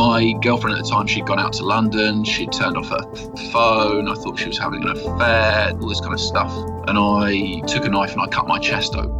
my girlfriend at the time, she'd gone out to London, she'd turned off her phone. I thought she was having an affair, all this kind of stuff. And I took a knife and I cut my chest open.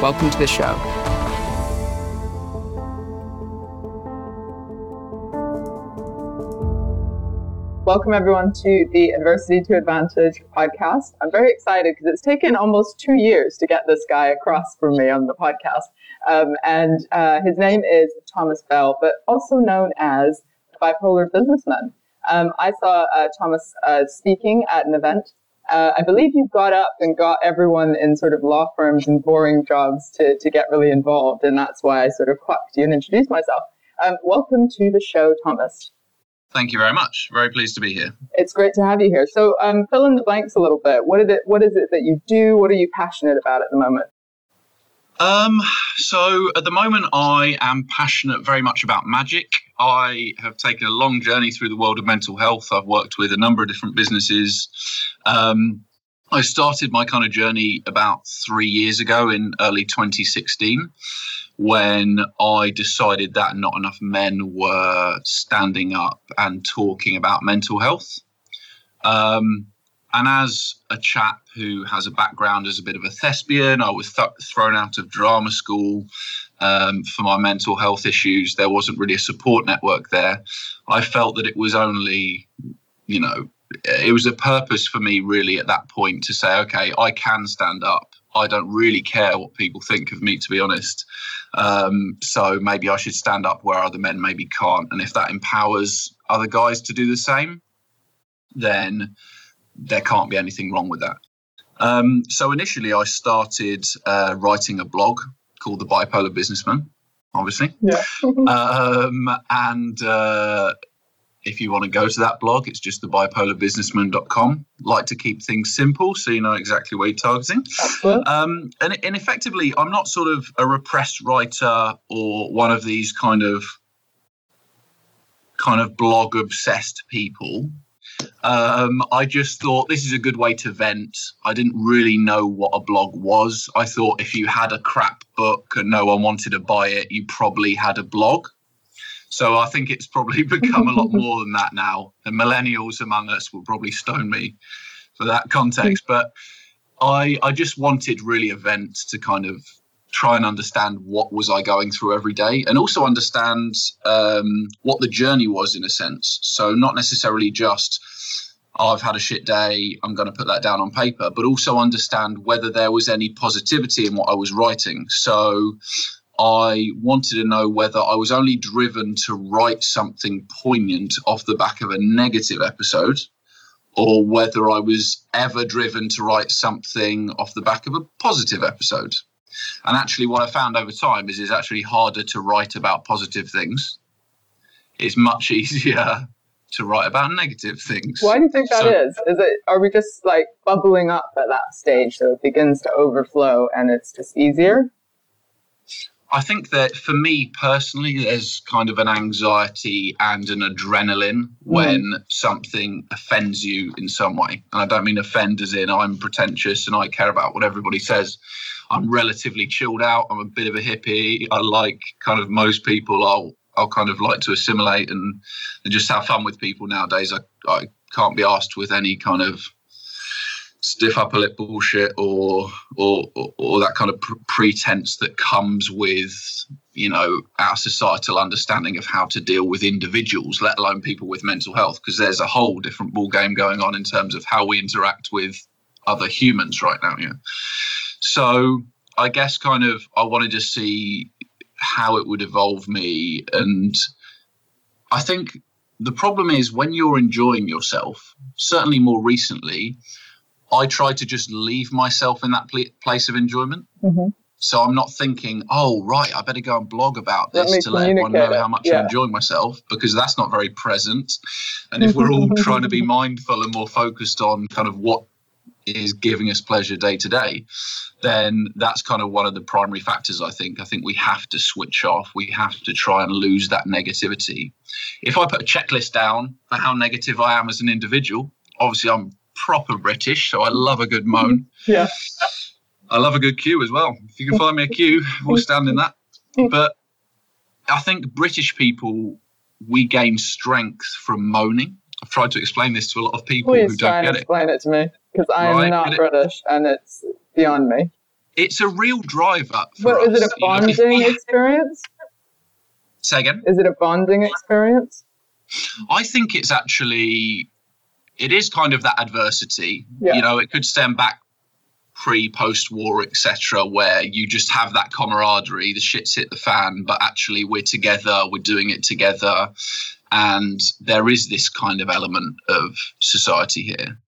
Welcome to the show. Welcome, everyone, to the Adversity to Advantage podcast. I'm very excited because it's taken almost two years to get this guy across from me on the podcast. Um, and uh, his name is Thomas Bell, but also known as Bipolar Businessman. Um, I saw uh, Thomas uh, speaking at an event. Uh, I believe you got up and got everyone in sort of law firms and boring jobs to, to get really involved. And that's why I sort of clucked you and introduced myself. Um, welcome to the show, Thomas. Thank you very much. Very pleased to be here. It's great to have you here. So, um, fill in the blanks a little bit. What is it? What is it that you do? What are you passionate about at the moment? Um, so at the moment, I am passionate very much about magic. I have taken a long journey through the world of mental health. I've worked with a number of different businesses. Um, I started my kind of journey about three years ago in early 2016 when I decided that not enough men were standing up and talking about mental health. Um, and as a chap who has a background as a bit of a thespian, I was th- thrown out of drama school um, for my mental health issues. There wasn't really a support network there. I felt that it was only, you know, it was a purpose for me really at that point to say, okay, I can stand up. I don't really care what people think of me, to be honest. Um, so maybe I should stand up where other men maybe can't. And if that empowers other guys to do the same, then there can't be anything wrong with that. Um, so initially, I started uh, writing a blog called The Bipolar Businessman, obviously. Yeah. um, and uh, if you want to go to that blog, it's just the thebipolarbusinessman.com. Like to keep things simple so you know exactly where you're targeting. Um, and, and effectively, I'm not sort of a repressed writer or one of these kind of kind of blog obsessed people. Um, I just thought this is a good way to vent. I didn't really know what a blog was. I thought if you had a crap book and no one wanted to buy it, you probably had a blog. So I think it's probably become a lot more than that now. The millennials among us will probably stone me for that context. But I I just wanted really a vent to kind of try and understand what was I going through every day, and also understand um, what the journey was in a sense. So not necessarily just oh, I've had a shit day, I'm going to put that down on paper, but also understand whether there was any positivity in what I was writing. So I wanted to know whether I was only driven to write something poignant off the back of a negative episode or whether I was ever driven to write something off the back of a positive episode. And actually, what I found over time is it's actually harder to write about positive things. It's much easier to write about negative things. Why do you think that so, is? Is it are we just like bubbling up at that stage so it begins to overflow and it's just easier? I think that for me personally, there's kind of an anxiety and an adrenaline mm. when something offends you in some way. And I don't mean offend as in I'm pretentious and I care about what everybody says. I'm relatively chilled out. I'm a bit of a hippie. I like kind of most people. I'll I'll kind of like to assimilate and, and just have fun with people nowadays. I, I can't be asked with any kind of stiff upper lip bullshit or or or, or that kind of pr- pretense that comes with you know our societal understanding of how to deal with individuals let alone people with mental health because there's a whole different ball game going on in terms of how we interact with other humans right now yeah so i guess kind of i wanted to see how it would evolve me and i think the problem is when you're enjoying yourself certainly more recently I try to just leave myself in that pl- place of enjoyment. Mm-hmm. So I'm not thinking, oh, right, I better go and blog about this to let everyone know how much yeah. I enjoy myself because that's not very present. And if we're all trying to be mindful and more focused on kind of what is giving us pleasure day to day, then that's kind of one of the primary factors, I think. I think we have to switch off. We have to try and lose that negativity. If I put a checklist down for how negative I am as an individual, obviously I'm proper British, so I love a good moan. Yeah. I love a good queue as well. If you can find me a queue, we'll stand in that. But I think British people, we gain strength from moaning. I've tried to explain this to a lot of people Please who don't get it. Explain it to me because I'm right? not British and it's beyond me. It's a real driver. but is it a bonding you know, experience? Say again. Is it a bonding experience? I think it's actually it is kind of that adversity. Yeah. You know, it could stem back pre post war etc where you just have that camaraderie the shit's hit the fan but actually we're together we're doing it together and there is this kind of element of society here.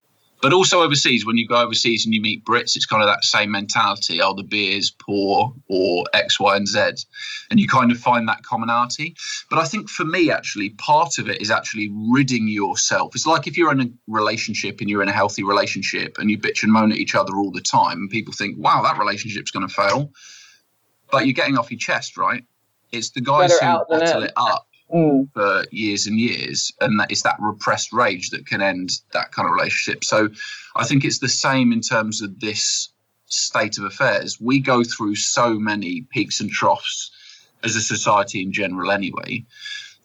But also overseas, when you go overseas and you meet Brits, it's kind of that same mentality. Oh, the beer's poor or X, Y, and Z. And you kind of find that commonality. But I think for me, actually, part of it is actually ridding yourself. It's like if you're in a relationship and you're in a healthy relationship and you bitch and moan at each other all the time, and people think, wow, that relationship's going to fail. But you're getting off your chest, right? It's the guys Better who bottle it up mm. for years and years, and that it's that repressed rage that can end that kind of relationship. So, I think it's the same in terms of this state of affairs. We go through so many peaks and troughs as a society in general, anyway,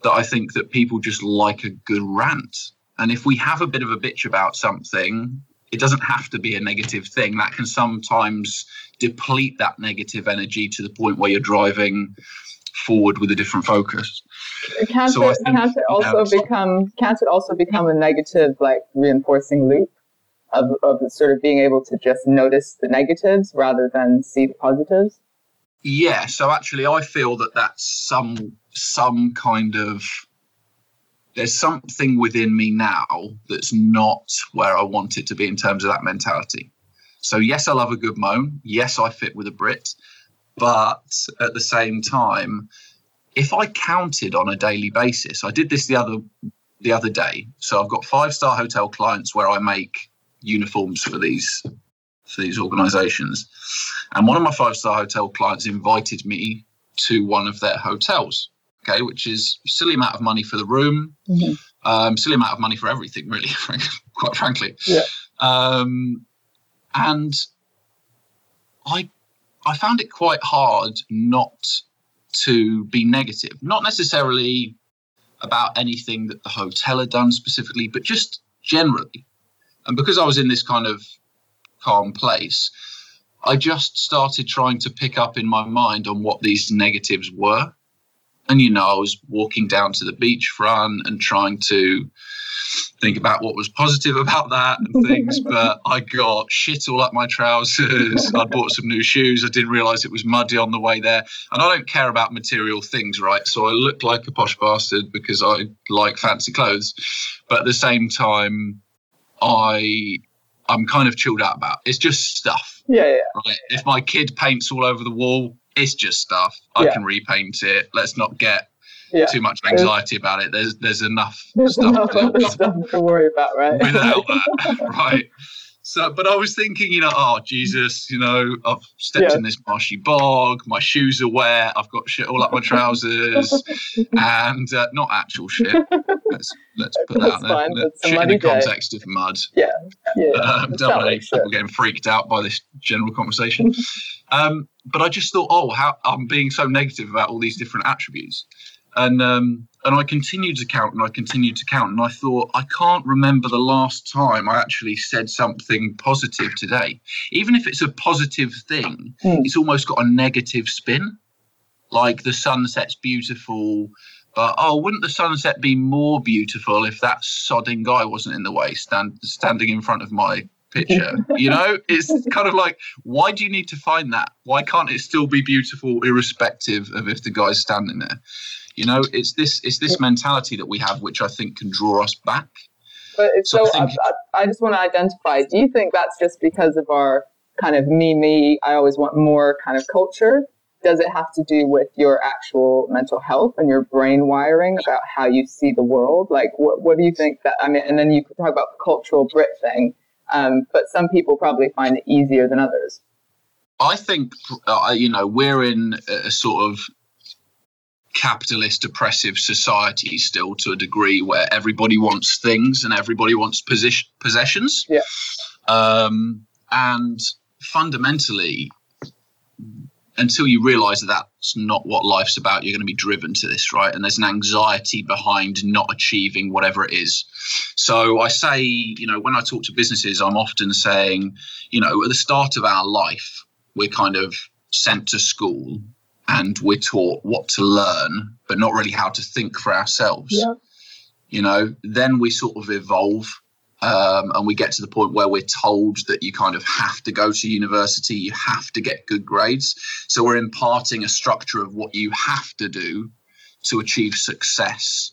that I think that people just like a good rant. And if we have a bit of a bitch about something, it doesn't have to be a negative thing. That can sometimes deplete that negative energy to the point where you're driving forward with a different focus. Can't, so it, think, can't it also become can't it also become a negative like reinforcing loop of, of sort of being able to just notice the negatives rather than see the positives? Yeah, so actually I feel that that's some some kind of there's something within me now that's not where I want it to be in terms of that mentality. So yes, I love a good moan. Yes, I fit with a Brit. But at the same time, if I counted on a daily basis, I did this the other the other day. So I've got five star hotel clients where I make uniforms for these for these organizations. And one of my five star hotel clients invited me to one of their hotels, okay, which is silly amount of money for the room, mm-hmm. um, silly amount of money for everything, really, quite frankly. Yeah. Um, and I I found it quite hard not to be negative, not necessarily about anything that the hotel had done specifically, but just generally. And because I was in this kind of calm place, I just started trying to pick up in my mind on what these negatives were. And, you know, I was walking down to the beachfront and trying to think about what was positive about that and things. but I got shit all up my trousers. I bought some new shoes. I didn't realize it was muddy on the way there. And I don't care about material things, right? So I look like a posh bastard because I like fancy clothes. But at the same time, I I'm kind of chilled out about. It's just stuff. Yeah, yeah. Right? If my kid paints all over the wall, it's just stuff. I yeah. can repaint it. Let's not get yeah. too much anxiety about it. There's there's enough there's stuff, enough to, stuff to worry about, right? Without that, right? So, but I was thinking, you know, oh Jesus, you know, I've stepped yeah. in this marshy bog. My shoes are wet. I've got shit all up my trousers, and uh, not actual shit. Let's let's put that out there. Fine, shit in the day. context of mud. Yeah, yeah. Um, want people getting freaked out by this general conversation. um, but I just thought, oh, how I'm being so negative about all these different attributes and um, and I continued to count and I continued to count and I thought I can't remember the last time I actually said something positive today. Even if it's a positive thing, mm. it's almost got a negative spin. Like the sunset's beautiful, but oh, wouldn't the sunset be more beautiful if that sodding guy wasn't in the way, stand, standing in front of my picture? you know, it's kind of like, why do you need to find that? Why can't it still be beautiful, irrespective of if the guy's standing there? You know, it's this it's this mentality that we have, which I think can draw us back. But so, so I, I, I just want to identify. Do you think that's just because of our kind of me, me, I always want more kind of culture? Does it have to do with your actual mental health and your brain wiring about how you see the world? Like, what, what do you think that, I mean, and then you could talk about the cultural Brit thing, um, but some people probably find it easier than others. I think, uh, you know, we're in a sort of capitalist oppressive society still to a degree where everybody wants things and everybody wants position, possessions. Yeah. Um, and fundamentally, until you realize that that's not what life's about, you're going to be driven to this, right? And there's an anxiety behind not achieving whatever it is. So I say, you know, when I talk to businesses, I'm often saying, you know, at the start of our life, we're kind of sent to school and we're taught what to learn, but not really how to think for ourselves. Yeah. You know, then we sort of evolve um, and we get to the point where we're told that you kind of have to go to university, you have to get good grades. So we're imparting a structure of what you have to do to achieve success.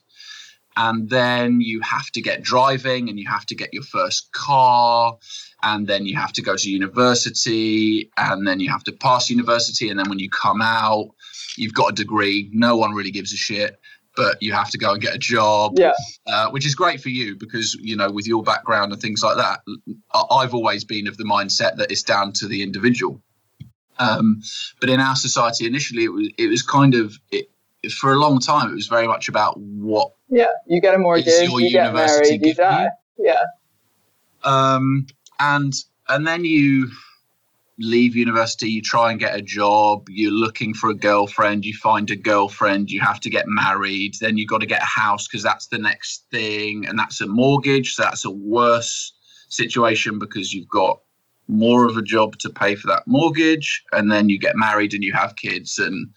And then you have to get driving and you have to get your first car. And then you have to go to university. And then you have to pass university. And then when you come out you've got a degree. No one really gives a shit but you have to go and get a job yeah. uh, which is great for you because you know with your background and things like that i've always been of the mindset that it's down to the individual um, but in our society initially it was it was kind of it, for a long time it was very much about what yeah you get a mortgage you get married you die you. yeah um, and and then you leave university, you try and get a job, you're looking for a girlfriend, you find a girlfriend, you have to get married, then you've got to get a house because that's the next thing, and that's a mortgage, so that's a worse situation because you've got more of a job to pay for that mortgage, and then you get married and you have kids and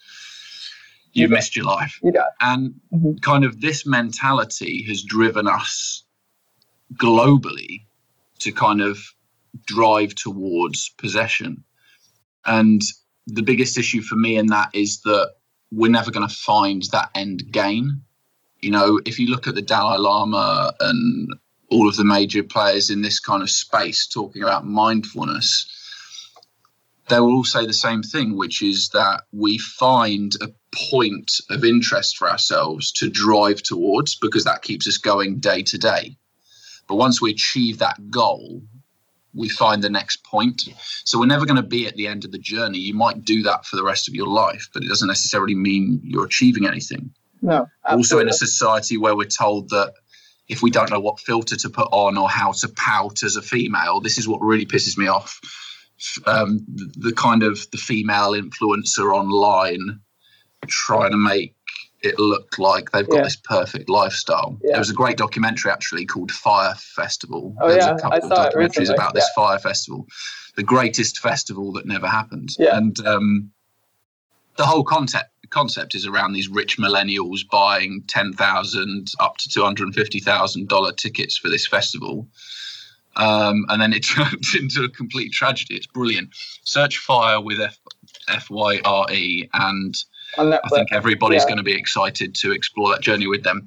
you've missed your life. Yeah. And mm-hmm. kind of this mentality has driven us globally to kind of drive towards possession. And the biggest issue for me in that is that we're never going to find that end gain. You know, if you look at the Dalai Lama and all of the major players in this kind of space talking about mindfulness, they will all say the same thing, which is that we find a point of interest for ourselves to drive towards because that keeps us going day to day. But once we achieve that goal, we find the next point. So we're never going to be at the end of the journey. You might do that for the rest of your life, but it doesn't necessarily mean you're achieving anything. No. Absolutely. Also, in a society where we're told that if we don't know what filter to put on or how to pout as a female, this is what really pisses me off. Um, the, the kind of the female influencer online trying to make it looked like they've got yeah. this perfect lifestyle. Yeah. There was a great documentary actually called Fyre Festival. Oh, There's yeah. a couple of documentaries about this Fyre Festival, the greatest festival that never happened. Yeah. And um, the whole concept concept is around these rich millennials buying ten thousand up to two hundred and fifty thousand dollar tickets for this festival. Um, and then it turned into a complete tragedy. It's brilliant. Search fire with F F Y R E and I think everybody's yeah. going to be excited to explore that journey with them.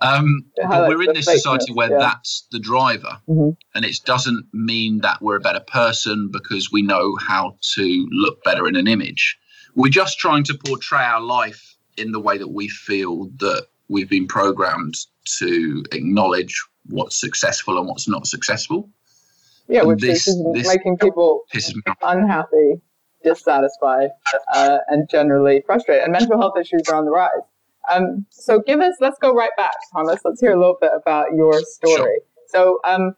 Um, but we're in this society where yeah. that's the driver, mm-hmm. and it doesn't mean that we're a better person because we know how to look better in an image. We're just trying to portray our life in the way that we feel that we've been programmed to acknowledge what's successful and what's not successful. Yeah, and which this, is this making people unhappy dissatisfied uh, and generally frustrated. And mental health issues are on the rise. Um, so give us, let's go right back, Thomas. Let's hear a little bit about your story. Sure. So, um,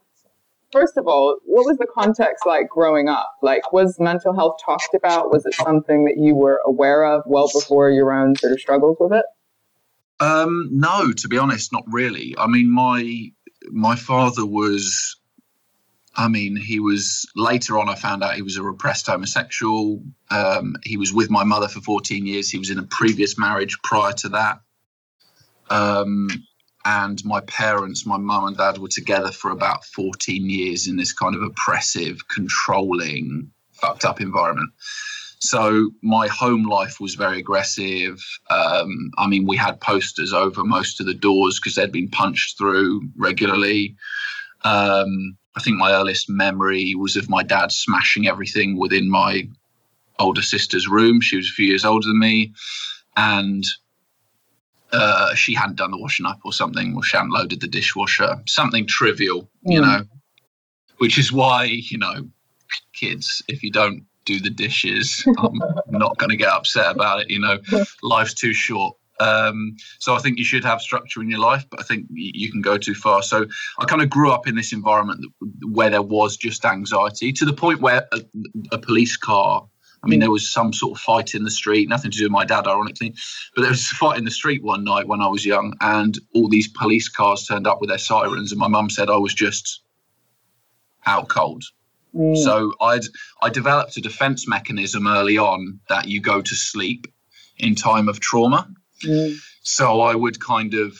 first of all, what was the context like growing up? Like, was mental health talked about? Was it something that you were aware of well before your own sort of struggles with it? Um, no, to be honest, not really. I mean, my my father was I mean, he was later on. I found out he was a repressed homosexual. Um, he was with my mother for 14 years. He was in a previous marriage prior to that. Um, and my parents, my mum and dad, were together for about 14 years in this kind of oppressive, controlling, fucked up environment. So my home life was very aggressive. Um, I mean, we had posters over most of the doors because they'd been punched through regularly. Um, I think my earliest memory was of my dad smashing everything within my older sister's room. She was a few years older than me, and uh, she hadn't done the washing up or something, or she hadn't loaded the dishwasher. Something trivial, mm. you know. Which is why, you know, kids, if you don't do the dishes, I'm not going to get upset about it. You know, life's too short. Um, so I think you should have structure in your life, but I think you can go too far. So I kind of grew up in this environment where there was just anxiety to the point where a, a police car. I mean, there was some sort of fight in the street, nothing to do with my dad, ironically, but there was a fight in the street one night when I was young, and all these police cars turned up with their sirens, and my mum said I was just out cold. Mm. So I'd I developed a defense mechanism early on that you go to sleep in time of trauma. Mm. So I would kind of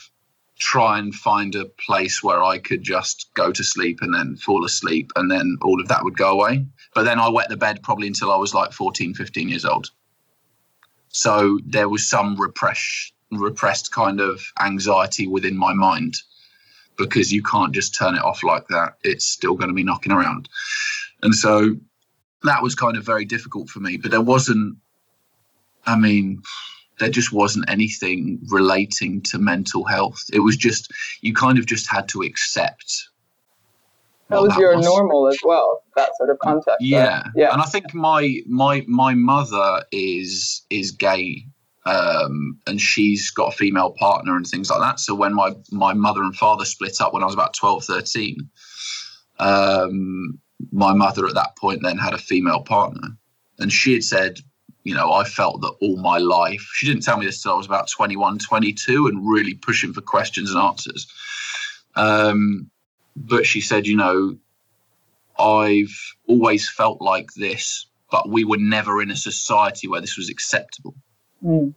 try and find a place where I could just go to sleep and then fall asleep and then all of that would go away. But then I wet the bed probably until I was like 14, 15 years old. So there was some repressed repressed kind of anxiety within my mind because you can't just turn it off like that. It's still going to be knocking around. And so that was kind of very difficult for me. But there wasn't, I mean, there just wasn't anything relating to mental health. It was just you kind of just had to accept. That was that your was. normal as well. That sort of context. Yeah, right? yeah. And I think my my my mother is is gay, um, and she's got a female partner and things like that. So when my my mother and father split up when I was about 12, 13, um, my mother at that point then had a female partner, and she had said you know, I felt that all my life. She didn't tell me this until I was about 21, 22, and really pushing for questions and answers. Um, but she said, you know, I've always felt like this, but we were never in a society where this was acceptable. Mm.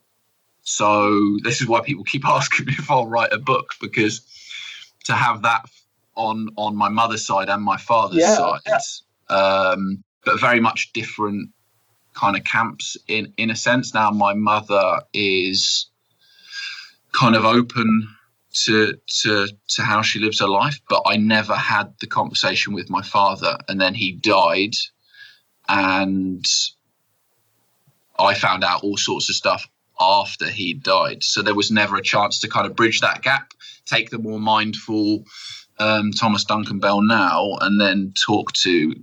So this is why people keep asking me if I'll write a book because to have that on on my mother's side and my father's yeah, side, yeah. Um, but very much different kind of camps in in a sense. Now my mother is kind of open to to to how she lives her life, but I never had the conversation with my father, and then he died, and I found out all sorts of stuff after he died. So there was never a chance to kind of bridge that gap, take the more mindful um, Thomas Duncan Bell now, and then talk to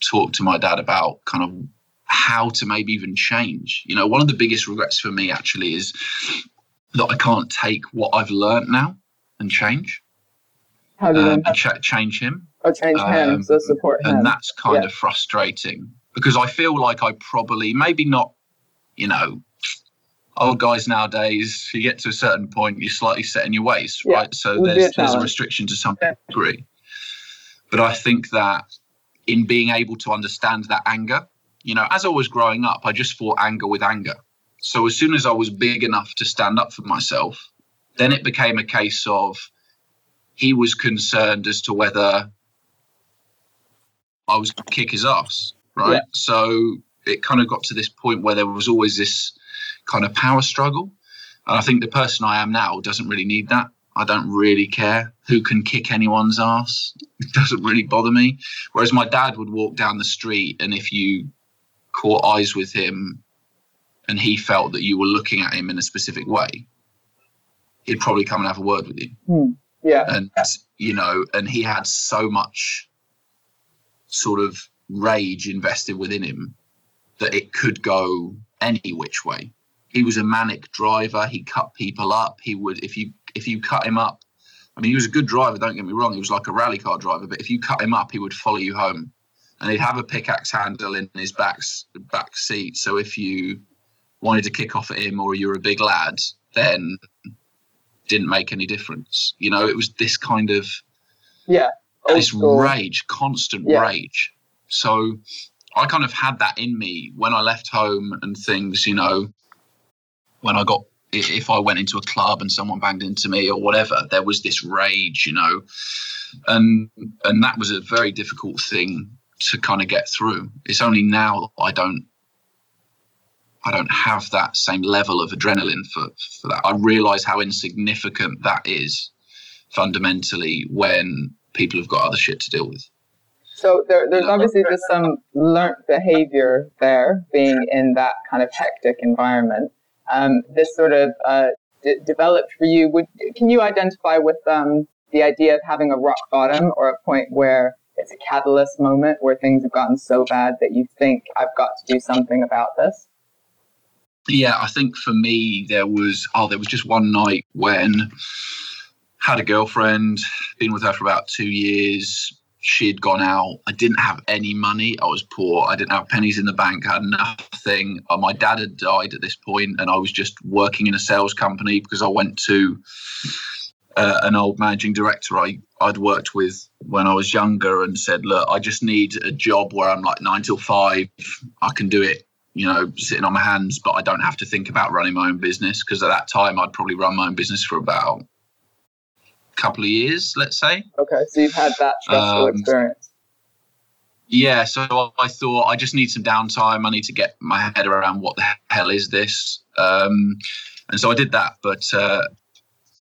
talk to my dad about kind of how to maybe even change. You know, one of the biggest regrets for me actually is that I can't take what I've learned now and change. How do um, and ch- change him? Or change um, him, so support him. And that's kind yeah. of frustrating because I feel like I probably, maybe not, you know, old guys nowadays, you get to a certain point, you're slightly set in your ways, yeah. right? So there's, a there's a restriction to some degree. But I think that in being able to understand that anger you know, as I was growing up, I just fought anger with anger. So as soon as I was big enough to stand up for myself, then it became a case of he was concerned as to whether I was going to kick his ass, right? Yeah. So it kind of got to this point where there was always this kind of power struggle. And I think the person I am now doesn't really need that. I don't really care who can kick anyone's ass. It doesn't really bother me. Whereas my dad would walk down the street, and if you caught eyes with him and he felt that you were looking at him in a specific way, he'd probably come and have a word with you. Mm, yeah. And, you know, and he had so much sort of rage invested within him that it could go any which way. He was a manic driver. He cut people up. He would, if you if you cut him up, I mean, he was a good driver. Don't get me wrong. He was like a rally car driver. But if you cut him up, he would follow you home and he'd have a pickaxe handle in his back back seat. So if you wanted to kick off at him or you're a big lad, then didn't make any difference. You know, it was this kind of yeah this rage, constant yeah. rage. So I kind of had that in me when I left home and things. You know, when I got if I went into a club and someone banged into me or whatever, there was this rage, you know, and and that was a very difficult thing to kind of get through. It's only now I don't I don't have that same level of adrenaline for, for that. I realize how insignificant that is fundamentally when people have got other shit to deal with. So there, there's obviously just some learnt behavior there, being in that kind of hectic environment. Um, this sort of uh, d- developed for you. Would can you identify with um, the idea of having a rock bottom or a point where it's a catalyst moment where things have gotten so bad that you think I've got to do something about this? Yeah, I think for me there was oh there was just one night when had a girlfriend, been with her for about two years. She'd gone out. I didn't have any money. I was poor. I didn't have pennies in the bank. I had nothing. Uh, my dad had died at this point, and I was just working in a sales company because I went to uh, an old managing director I, I'd worked with when I was younger and said, Look, I just need a job where I'm like nine till five. I can do it, you know, sitting on my hands, but I don't have to think about running my own business. Because at that time, I'd probably run my own business for about a couple of years, let's say. Okay. So you've had that stressful um, experience. Yeah. So I thought I just need some downtime. I need to get my head around what the hell is this. Um, and so I did that. But, uh,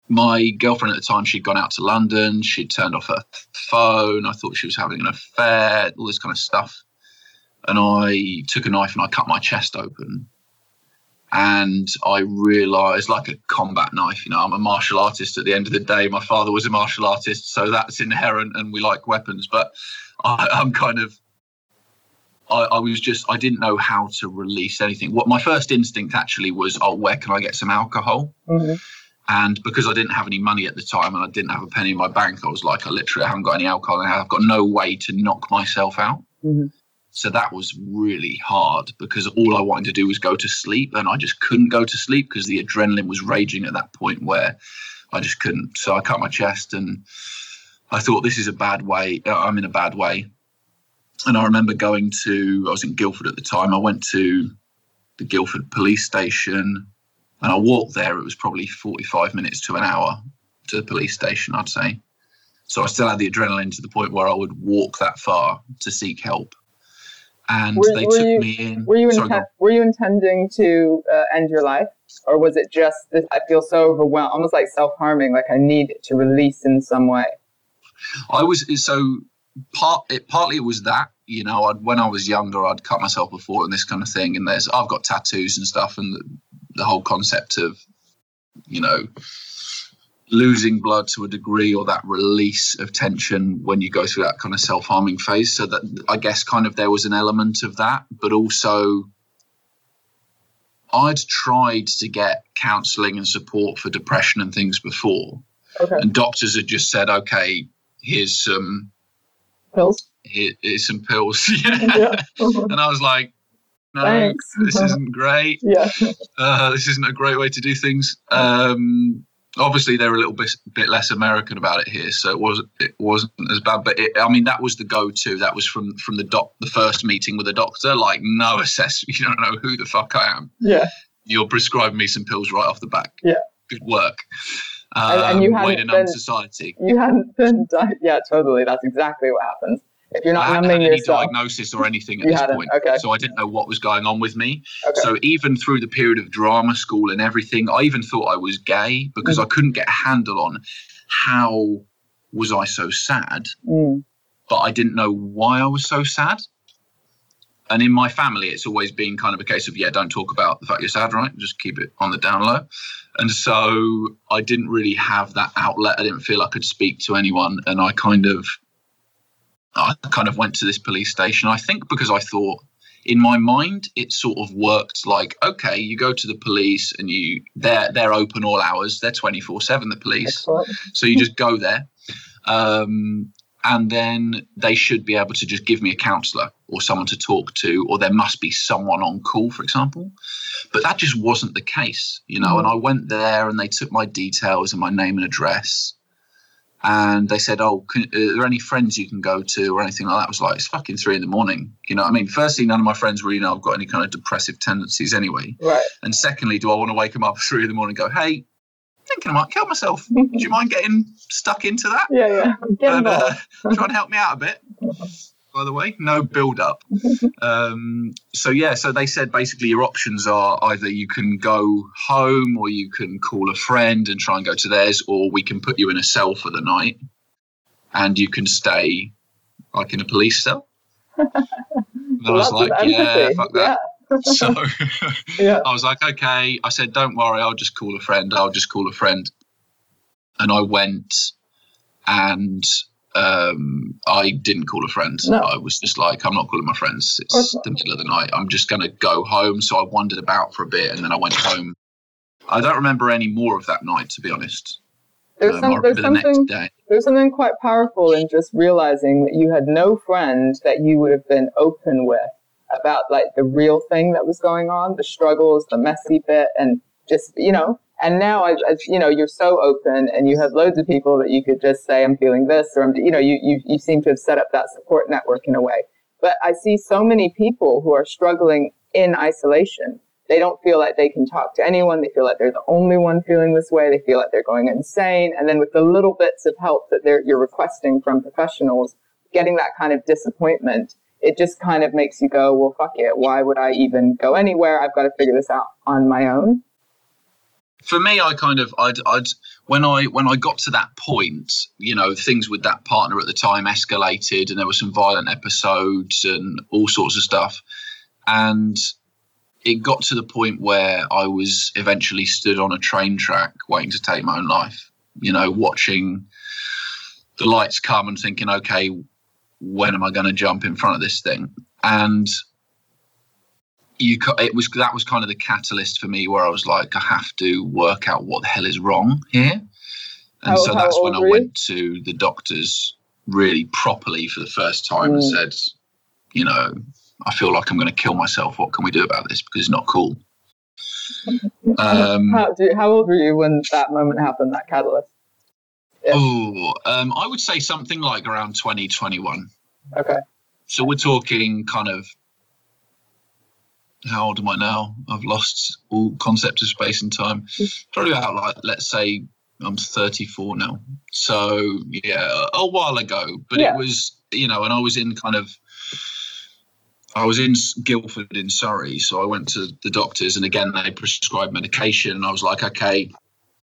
my girlfriend at the time, she'd gone out to London. She'd turned off her phone. I thought she was having an affair, all this kind of stuff. And I took a knife and I cut my chest open. And I realized, like a combat knife, you know, I'm a martial artist at the end of the day. My father was a martial artist, so that's inherent and we like weapons. But I, am kind of I, I, was just I didn't know how to release anything. What my first instinct actually was, oh, where can I get some alcohol? Mm-hmm. And because I didn't have any money at the time and I didn't have a penny in my bank, I was like, I literally haven't got any alcohol and I've got no way to knock myself out. Mm-hmm. So that was really hard because all I wanted to do was go to sleep and I just couldn't go to sleep because the adrenaline was raging at that point where I just couldn't. So I cut my chest and I thought, this is a bad way. Uh, I'm in a bad way. And I remember going to, I was in Guildford at the time. I went to the Guildford police station and I walked there. It was probably 45 minutes to an hour to the police station, I'd say. So I still had the adrenaline to the point where I would walk that far to seek help. And were, they were took you, me in. Were you, Sorry, were you intending to uh, end your life? Or was it just that I feel so overwhelmed, almost like self harming, like I need to release in some way? I was so part it partly it was that you know I'd, when I was younger I'd cut myself before and this kind of thing and there's I've got tattoos and stuff and the whole concept of you know losing blood to a degree or that release of tension when you go through that kind of self-harming phase so that i guess kind of there was an element of that but also i'd tried to get counseling and support for depression and things before okay. and doctors had just said okay here's some pills here, here's some pills yeah. yeah. and i was like no, Thanks. this isn't great. yeah. Uh, this isn't a great way to do things. Um, obviously, they're a little bit bit less American about it here, so it wasn't it wasn't as bad. But it, I mean, that was the go-to. That was from from the doc, the first meeting with the doctor. Like, no assessment. You don't know who the fuck I am. Yeah. You're prescribing me some pills right off the back. Yeah. Good work. Um, and, and, you um, hadn't been, society. You hadn't been. Yeah, totally. That's exactly what happens. If you're not I hadn't had any yourself, diagnosis or anything at this point, okay. so I didn't know what was going on with me. Okay. So even through the period of drama school and everything, I even thought I was gay because mm. I couldn't get a handle on how was I so sad, mm. but I didn't know why I was so sad. And in my family, it's always been kind of a case of yeah, don't talk about the fact you're sad, right? Just keep it on the down low. And so I didn't really have that outlet. I didn't feel I could speak to anyone, and I kind of I kind of went to this police station. I think because I thought in my mind it sort of worked like okay you go to the police and you they're they're open all hours they're 24 7 the police so you just go there um, and then they should be able to just give me a counselor or someone to talk to or there must be someone on call for example but that just wasn't the case you know mm-hmm. and i went there and they took my details and my name and address and they said, "Oh, can, are there any friends you can go to or anything like that?" I was like, "It's fucking three in the morning." You know, I mean, firstly, none of my friends really know I've got any kind of depressive tendencies anyway. Right. And secondly, do I want to wake them up at three in the morning and go, "Hey, thinking I might kill myself. Do you mind getting stuck into that? Yeah, yeah. Get and uh, try and help me out a bit." by the way, no build up. um, so yeah, so they said basically your options are either you can go home or you can call a friend and try and go to theirs, or we can put you in a cell for the night and you can stay like in a police cell. and I was like, yeah, fuck that. Yeah. So yeah. I was like, okay. I said, don't worry, I'll just call a friend. I'll just call a friend. And I went and um, I didn't call a friend. No. I was just like, I'm not calling my friends. It's the middle of the night. I'm just going to go home. So I wandered about for a bit and then I went home. I don't remember any more of that night, to be honest. There's, Um, some, there's the something day. there's something quite powerful in just realizing that you had no friend that you would have been open with about like the real thing that was going on, the struggles, the messy bit, and just you know. And now, as, as you know, you're so open, and you have loads of people that you could just say, "I'm feeling this," or "I'm," you know, you you you seem to have set up that support network in a way. But I see so many people who are struggling in isolation. They don't feel like they can talk to anyone. They feel like they're the only one feeling this way. They feel like they're going insane. And then with the little bits of help that they're, you're requesting from professionals, getting that kind of disappointment, it just kind of makes you go, well, fuck it. Why would I even go anywhere? I've got to figure this out on my own. For me i kind of I'd, I'd when i when i got to that point you know things with that partner at the time escalated and there were some violent episodes and all sorts of stuff. And it got to the point where i was eventually stood on a train track waiting to take my own life you know watching the lights come and thinking okay when am i going to jump in front of this thing? And you it was that was kind of the catalyst for me where I was like I have to work out what the hell is wrong here and How- so that's when I you? went to the doctors really properly for the first time and Mm. said you know I feel like I'm going to kill myself what can we do about this because it's not cool um How, do, how old were you when that moment happened, that catalyst? Yeah. oh um I would say something like around 2021 Okay. So we're talking kind of how old am I now? I've lost all concept of space and time. Probably about like let's say I'm 34 now. So yeah, a while ago. But Yeah. it was you know, and I was in kind of I was in Guildford in Surrey, so I went to the doctors, and again they prescribed medication, and I was like, okay,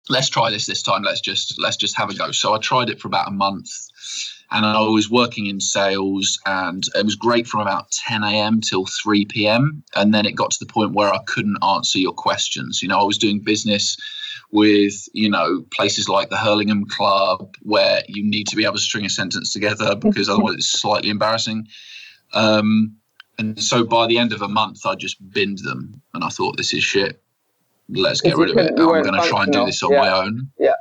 let's try this this time. Let's just let's just have a go. So I tried it for about a month, and I was working in sales, and it was great from about 10 a.m. till 3 p.m. And then it got to the point where I couldn't answer your questions. You know, I was doing business with you know places like the Hurlingham Club, where you need to be able to string a sentence together because otherwise it's slightly embarrassing. Um, and so by the end of a month, I just binned them, and I thought, this is shit. Let's get rid of it. I'm going to try and do this on Yeah. my own. Yeah.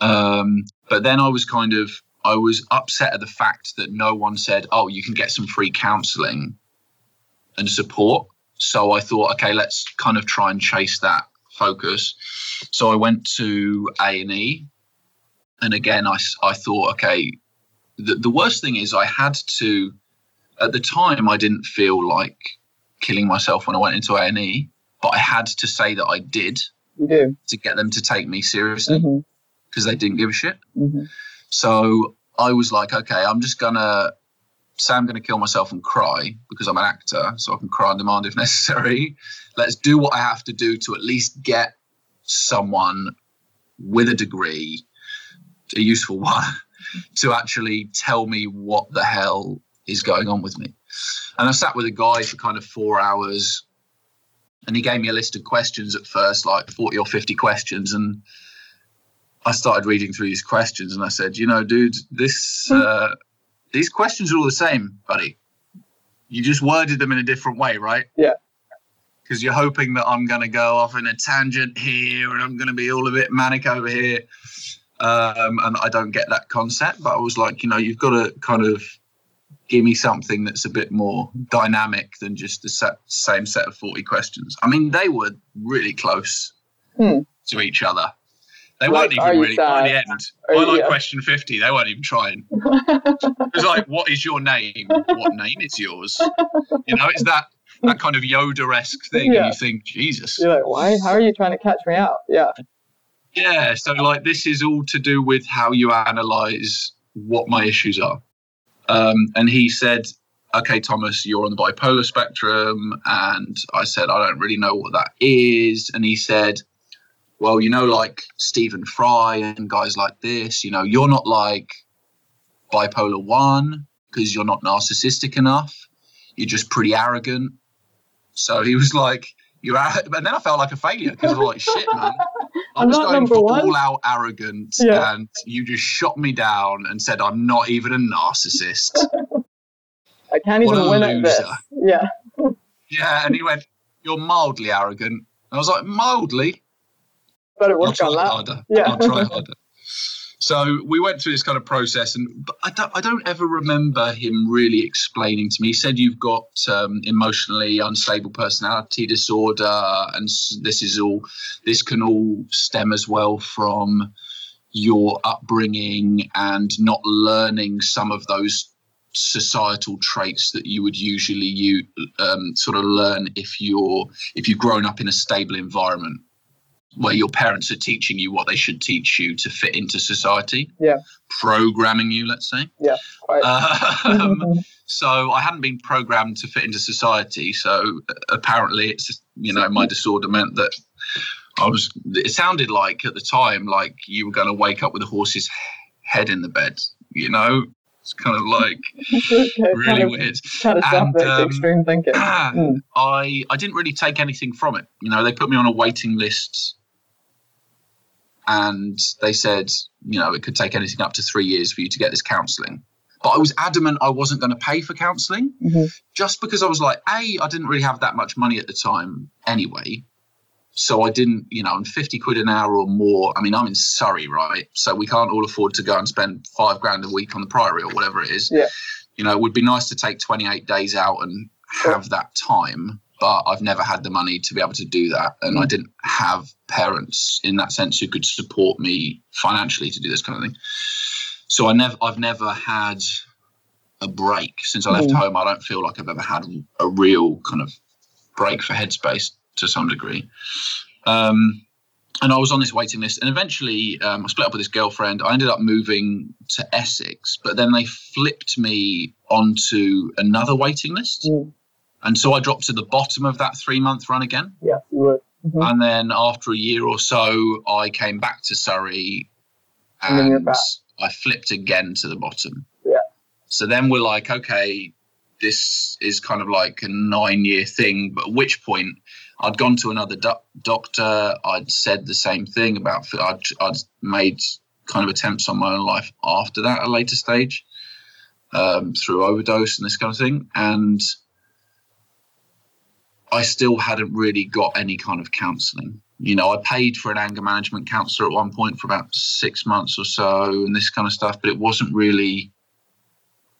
Um, but then I was kind of, I was upset at the fact that no one said, oh, you can get some free counselling and support. So I thought, okay, let's kind of try and chase that focus. So I went to A and E, and again, I I thought, okay, the, the worst thing is I had to, at the time, I didn't feel like killing myself when I went into A and E, but I had to say that I did You do. to get them to take me seriously because they didn't give a shit. hmm So I was like, okay, I'm just gonna say I'm gonna kill myself and cry because I'm an actor, so I can cry on demand if necessary. Let's do what I have to do to at least get someone with a degree, a useful one, to actually tell me what the hell is going on with me. And I sat with a guy for kind of four hours, and he gave me a list of questions at first, like 40 or 50 questions, and I started reading through these questions and I said, you know, dude, this uh, these questions are all the same, buddy. You just worded them in a different way, right? Yeah. Because you're hoping that I'm going to go off in a tangent here and I'm going to be all a bit manic over here. Um, and I don't get that concept. But I was like, you know, you've got to kind of give me something that's a bit more dynamic than just the set, same set of 40 questions. I mean, they were really close Hmm. to each other. They Like, weren't even you really by the end. Are By like yeah. question 50, they weren't even trying. It was like, what is your name? What name is yours? You know, it's that that kind of Yoda esque thing. Yeah. And you think, Jesus. You're like, why? How are you trying to catch me out? Yeah. Yeah. So, like, this is all to do with how you analyze what my issues are. Um, and he said, okay, Thomas, you're on the bipolar spectrum. And I said, I don't really know what that is. And he said, well, you know, like Stephen Fry and guys like this, you know, you're not like bipolar one, because you're not narcissistic enough. You're just pretty arrogant. So he was like, you're ar-. and then I felt like a failure because I was like, shit, man. I was going for one. all out arrogance yeah. and you just shot me down and said I'm not even a narcissist. I can't even win loser. at this. Yeah. yeah, and he went, You're mildly arrogant. And I was like, mildly? But it worked on that. Harder. Yeah. I'll try harder. So we went through this kind of process, and I don't, I don't ever remember him really explaining to me. He said you've got um, emotionally unstable personality disorder, and this is all. This can all stem as well from your upbringing and not learning some of those societal traits that you would usually you um, sort of learn if you're if you've grown up in a stable environment where your parents are teaching you what they should teach you to fit into society. Yeah. Programming you, let's say. Yeah. Um, so I hadn't been programmed to fit into society. So apparently, it's you know my disorder meant that I was. It sounded like at the time like you were going to wake up with a horse's head in the bed. You know, it's kind of like okay, really kind of weird. Catastrophic, and, um, extreme thinking. Mm. I I didn't really take anything from it. You know, they put me on a waiting list and they said, you know, it could take anything up to three years for you to get this counselling. But I was adamant I wasn't going to pay for counselling mm-hmm. just because I was like, A, I didn't really have that much money at the time anyway. So I didn't, you know, I'm 50 quid an hour or more. I mean, I'm in Surrey, right? So we can't all afford to go and spend five grand a week on the Priory or whatever it is. Yeah. You know, it would be nice to take 28 days out and have that time but I've never had the money to be able to do that. And I didn't have parents in that sense who could support me financially to do this kind of thing. So I never, I've never had a break since I left mm. home. I don't feel like I've ever had a real kind of break for headspace to some degree. Um, and I was on this waiting list, and eventually um, I split up with this girlfriend. I ended up moving to Essex, but then they flipped me onto another waiting list. Mm. And so I dropped to the bottom of that three month run again. Yeah, you would. Mm-hmm. And then after a year or so, I came back to Surrey and, and I flipped again to the bottom. Yeah. So then we're like, okay, this is kind of like a nine year thing. But at which point I'd gone to another do- doctor. I'd said the same thing about, I'd, I'd made kind of attempts on my own life after that at a later stage um, through overdose and this kind of thing. And I still hadn't really got any kind of counselling. You know, I paid for an anger management counsellor at one point for about six months or so, and this kind of stuff, but it wasn't really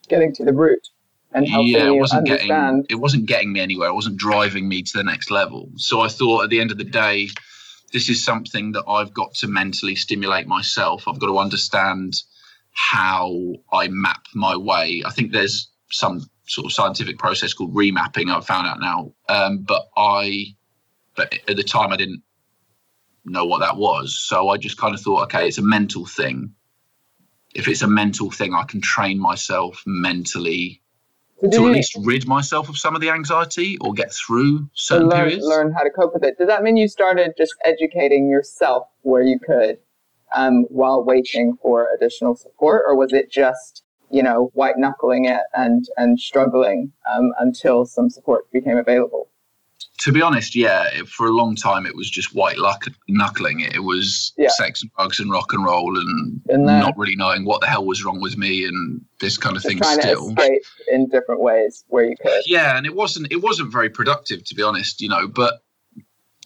getting to the root and helping yeah, it wasn't getting it wasn't getting me anywhere. It wasn't driving me to the next level. So I thought, at the end of the day, this is something that I've got to mentally stimulate myself. I've got to understand how I map my way. I think there's some sort of scientific process called remapping. I've found out now, um, but I, but at the time I didn't know what that was. So I just kind of thought, okay, it's a mental thing. If it's a mental thing, I can train myself mentally to at least rid myself of some of the anxiety or get through certain learn, periods. Learn how to cope with it. Does that mean you started just educating yourself where you could um, while waiting for additional support, or was it just you know, white knuckling it and and struggling um, until some support became available. To be honest, yeah, for a long time it was just white luck- knuckling it. It was yeah. sex and drugs and rock and roll and not really knowing what the hell was wrong with me and this kind of thing. Trying still, to escape in different ways where you could. Yeah, and it wasn't it wasn't very productive to be honest, you know. But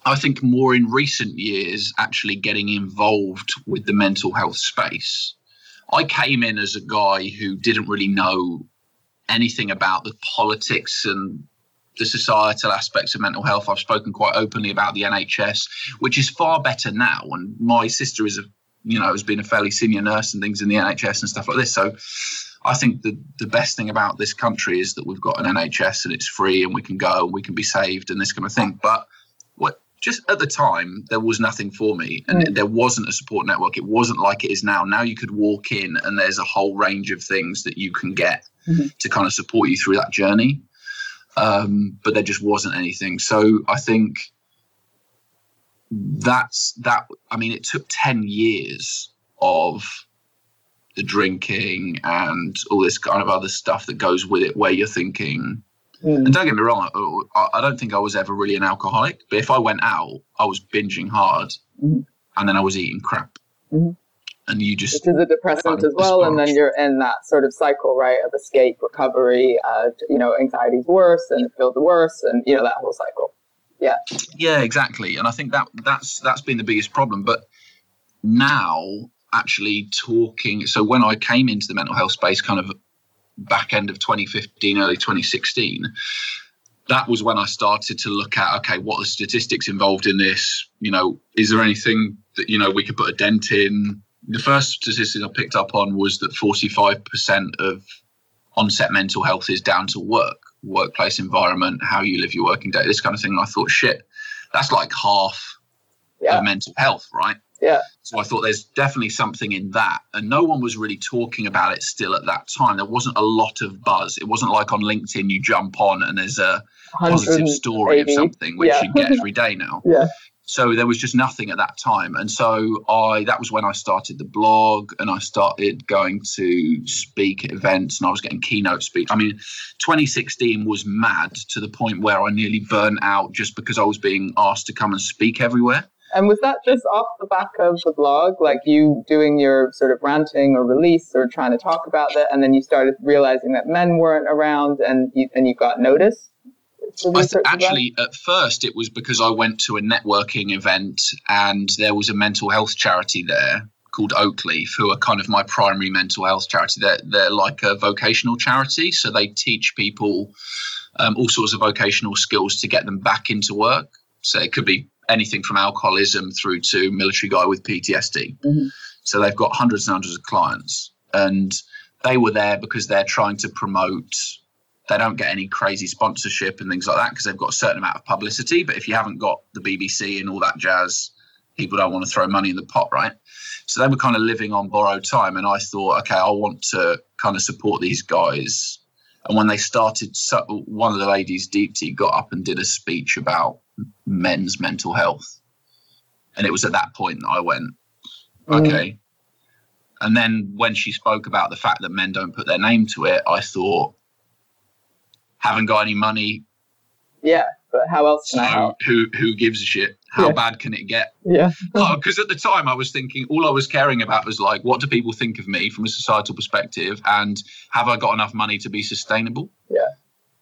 I think more in recent years, actually getting involved with the mental health space I came in as a guy who didn't really know anything about the politics and the societal aspects of mental health. I've spoken quite openly about the NHS, which is far better now. And my sister is a, you know, has been a fairly senior nurse and things in the NHS and stuff like this. So I think the the best thing about this country is that we've got an NHS and it's free and we can go and we can be saved and this kind of thing. But just at the time there was nothing for me and mm. there wasn't a support network it wasn't like it is now now you could walk in and there's a whole range of things that you can get mm-hmm. to kind of support you through that journey um, but there just wasn't anything so i think that's that i mean it took 10 years of the drinking and all this kind of other stuff that goes with it, where you're thinking. Mm. And don't get me wrong, I, I, don't think I was ever really an alcoholic. But if I went out, I was binging hard, mm. and then I was eating crap. Mm and you just which is a depressant as well and then you're in that sort of cycle right of escape recovery uh, you know anxiety's worse and it feels worse and you know that whole cycle yeah yeah exactly and i think that that's that's been the biggest problem but now actually talking so when i came into the mental health space kind of back end of 2015 early 2016 that was when I started to look at okay, what are the statistics involved in this? You know, is there anything that you know we could put a dent in? the first statistic I picked up on was that 45% of onset mental health is down to work, workplace environment, how you live your working day, this kind of thing. And I thought, shit, that's like half yeah. of mental health, right? Yeah. So I thought there's definitely something in that. And no one was really talking about it still at that time. There wasn't a lot of buzz. It wasn't like on LinkedIn you jump on and there's a positive story of something, which yeah. you get every day now. Yeah so there was just nothing at that time and so i that was when i started the blog and i started going to speak at events and i was getting keynote speech. i mean 2016 was mad to the point where i nearly burnt out just because i was being asked to come and speak everywhere and was that just off the back of the blog like you doing your sort of ranting or release or trying to talk about it and then you started realizing that men weren't around and you, and you got noticed th- actually, at first, it was because I went to a networking event and there was a mental health charity there called Oakleaf, who are kind of my primary mental health charity. They're, they're like a vocational charity. So they teach people um, all sorts of vocational skills to get them back into work. So it could be anything from alcoholism through to military guy with PTSD. Mm-hmm. So they've got hundreds and hundreds of clients. And they were there because they're trying to promote they don't get any crazy sponsorship and things like that because they've got a certain amount of publicity. But if you haven't got the BBC and all that jazz, people don't want to throw money in the pot, right? So they were kind of living on borrowed time. And I thought, okay, I want to kind of support these guys. And when they started, one of the ladies, Deepti, got up and did a speech about men's mental health. And it was at that point that I went, mm. okay. Mm. And then when she spoke about the fact that men don't put their name to it, I thought, haven't got any money. Yeah, but how else can so I help? Who who gives a shit? How yeah. bad can it get? Yeah. Because at the time I was thinking all I was caring about was like, what do people think of me from a societal perspective, and have I got enough money to be sustainable? Yeah.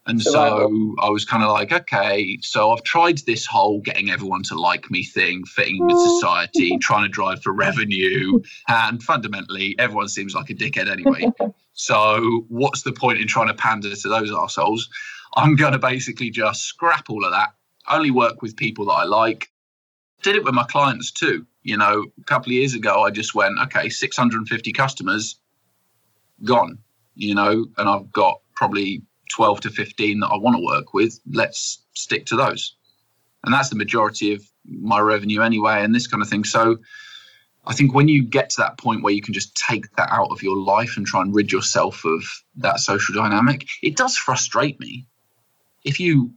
And so I was kind of like, okay, so I've tried this whole getting everyone to like me thing, fitting with society, trying to drive for revenue. And fundamentally, everyone seems like a dickhead anyway. so what's the point in trying to pander to those assholes? I'm going to basically just scrap all of that, only work with people that I like. Did it with my clients too. You know, a couple of years ago, I just went, okay, 650 customers gone, you know, and I've got probably 12 to 15 that I want to work with, let's stick to those. And that's the majority of my revenue anyway, and this kind of thing. So I think when you get to that point where you can just take that out of your life and try and rid yourself of that social dynamic, it does frustrate me. If you,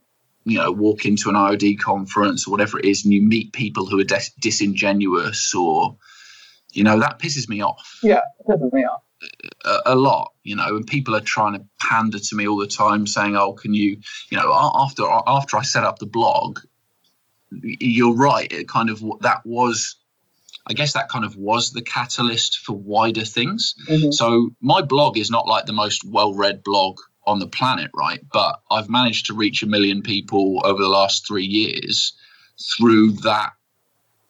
you know, walk into an IOD conference or whatever it is and you meet people who are dis- disingenuous or, you know, that pisses me off. Yeah, it pisses me off a, a, lot, you know, and people are trying to pander to me all the time, saying, "Oh, can you, you know?" After after I set up the blog, you're right. It kind of that was, I guess, that kind of was the catalyst for wider things. Mm-hmm. So my blog is not like the most well-read blog on the planet, right? But I've managed to reach a million people over the last three years through that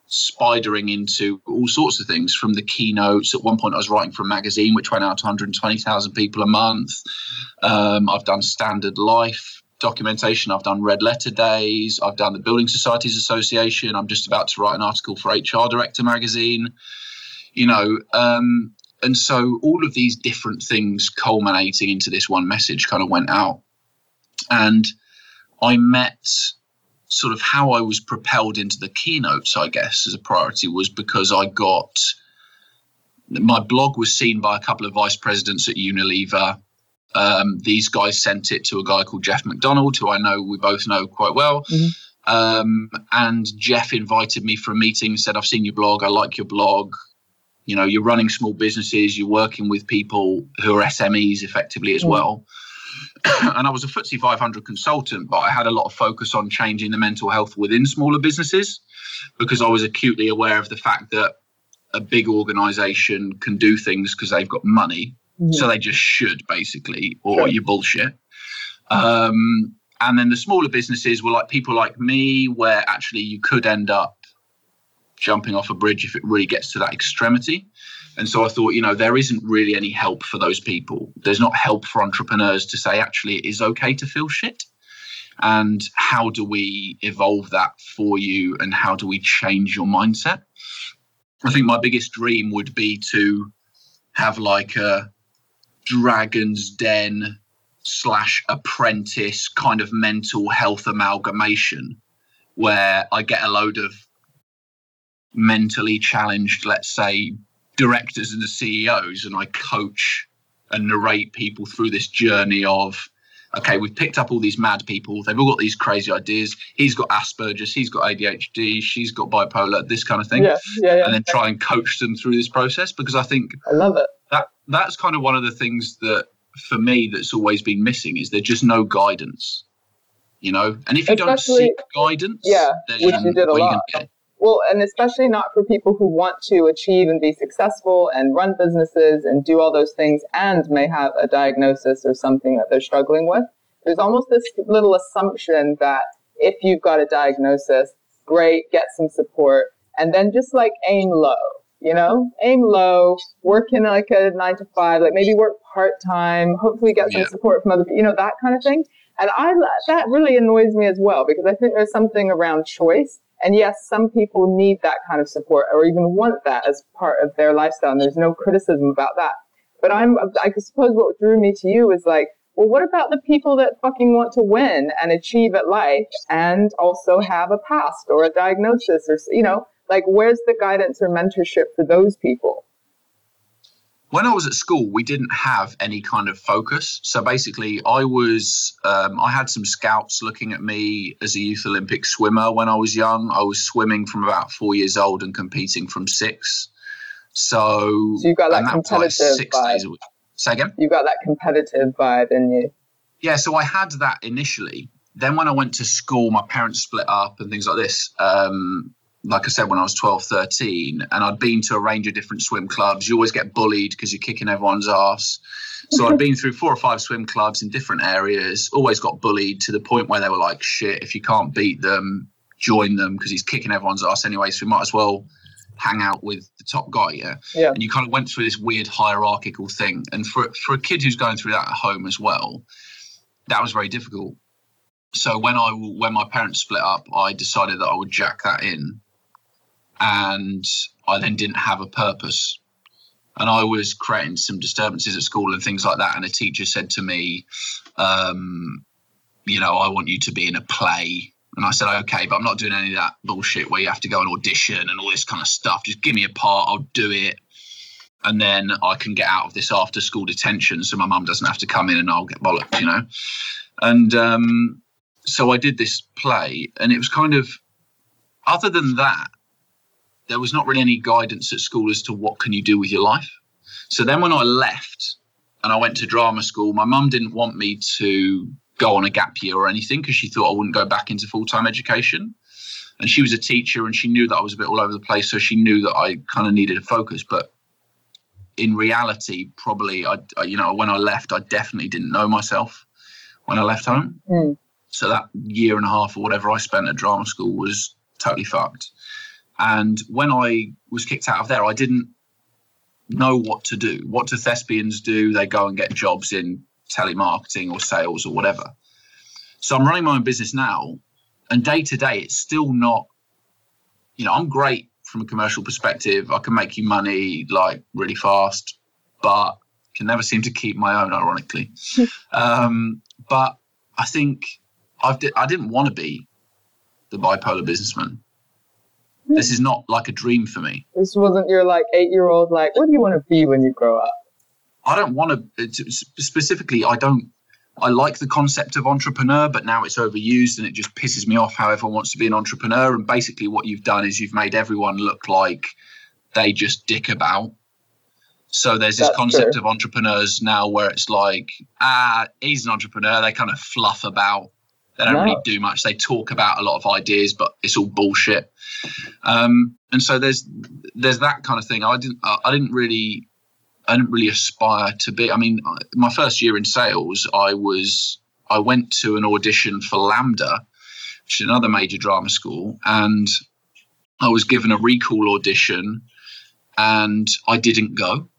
spidering into all sorts of things from the keynotes. At one point, I was writing for a magazine which went out to 120,000 people a month. Um, I've done standard life documentation. I've done red letter days. I've done the Building Societies Association. I'm just about to write an article for HR Director magazine. You know, um, and so all of these different things culminating into this one message kind of went out. And I met sort of how I was propelled into the keynotes, I guess, as a priority was because I got my blog was seen by a couple of vice presidents at Unilever. Um, these guys sent it to a guy called Jeff McDonald, who I know we both know quite well. Mm-hmm. Um, and Jeff invited me for a meeting, and said, I've seen your blog, I like your blog. You know, you're running small businesses, you're working with people who are SMEs effectively as mm. well. and I was a FTSE 500 consultant, but I had a lot of focus on changing the mental health within smaller businesses because I was acutely aware of the fact that a big organization can do things because they've got money. Mm-hmm. So they just should, basically, or sure. you bullshit. Um, and then the smaller businesses were like people like me, where actually you could end up jumping off a bridge if it really gets to that extremity. And so I thought, you know, there isn't really any help for those people. There's not help for entrepreneurs to say, actually, it is okay to feel shit. And how do we evolve that for you? And how do we change your mindset? I think my biggest dream would be to have like a dragon's den slash apprentice kind of mental health amalgamation where I get a load of mentally challenged, let's say, directors and the CEOs, and I coach and narrate people through this journey of okay, we've picked up all these mad people. They've all got these crazy ideas. He's got Asperger's, he's got ADHD, she's got bipolar, this kind of thing. Yeah, yeah, yeah. And then try and coach them through this process because I think I love it. That that's kind of one of the things that for me that's always been missing is there's just no guidance. You know, and if you especially, don't seek guidance, yeah, which you did a lot. Well, and especially not for people who want to achieve and be successful and run businesses and do all those things and may have a diagnosis or something that they're struggling with. There's almost this little assumption that if you've got a diagnosis, great, get some support, and then just like aim low, you know, aim low, work in like a nine to five, like maybe work part time, hopefully get some yeah. support from other people, you know, that kind of thing. And I that really annoys me as well because I think there's something around choice and yes, some people need that kind of support or even want that as part of their lifestyle. And there's no criticism about that. But I'm, I suppose what drew me to you is like, well, what about the people that fucking want to win and achieve at life and also have a past or a diagnosis or, you know, like where's the guidance or mentorship for those people? When I was at school, we didn't have any kind of focus. So basically, I was um, I had some scouts looking at me as a youth Olympic swimmer when I was young. I was swimming from about four years old and competing from six. So, so you got that competitive six vibe. Days a week. Say again. You got that competitive vibe in you. Yeah, so I had that initially. Then when I went to school, my parents split up and things like this. Um, like I said, when I was 12, 13, and I'd been to a range of different swim clubs. You always get bullied because you're kicking everyone's ass. So I'd been through four or five swim clubs in different areas, always got bullied to the point where they were like, shit, if you can't beat them, join them because he's kicking everyone's ass anyway. So we might as well hang out with the top guy, yeah? Yeah. And you kind of went through this weird hierarchical thing. And for, for a kid who's going through that at home as well, that was very difficult. So when I when my parents split up, I decided that I would jack that in and I then didn't have a purpose. And I was creating some disturbances at school and things like that. And a teacher said to me, um, you know, I want you to be in a play. And I said, okay, but I'm not doing any of that bullshit where you have to go and audition and all this kind of stuff. Just give me a part, I'll do it. And then I can get out of this after school detention so my mum doesn't have to come in and I'll get bollocked, you know? And um, so I did this play, and it was kind of, other than that, there was not really any guidance at school as to what can you do with your life. So then when I left and I went to drama school, my mum didn't want me to go on a gap year or anything because she thought I wouldn't go back into full time education. And she was a teacher and she knew that I was a bit all over the place. So she knew that I kind of needed a focus. But in reality, probably, I, you know, when I left, I definitely didn't know myself when I left home. Mm. So that year and a half or whatever I spent at drama school was totally fucked. And when I was kicked out of there, I didn't know what to do. What do thespians do? They go and get jobs in telemarketing or sales or whatever. So I'm running my own business now, and day to day, it's still not, you know, I'm great from a commercial perspective. I can make you money like really fast, but can never seem to keep my own, ironically. um, but I think I've di- I didn't want to be the bipolar businessman this is not like a dream for me. This wasn't your like eight year old like, what do you want to be when you grow up? I don't want to specifically. I don't. I like the concept of entrepreneur, but now it's overused and it just pisses me off how everyone wants to be an entrepreneur. And basically, what you've done is you've made everyone look like they just dick about. So there's this That's concept true. of entrepreneurs now where it's like, ah, he's an entrepreneur. They kind of fluff about. They don't No. really do much. They talk about a lot of ideas, but it's all bullshit. Um, and so there's there's that kind of thing. I didn't I I didn't really I didn't really aspire to be. I mean, my first year in sales, I was I went to an audition for LAMDA, which is another major drama school, and I was given a recall audition, and I didn't go.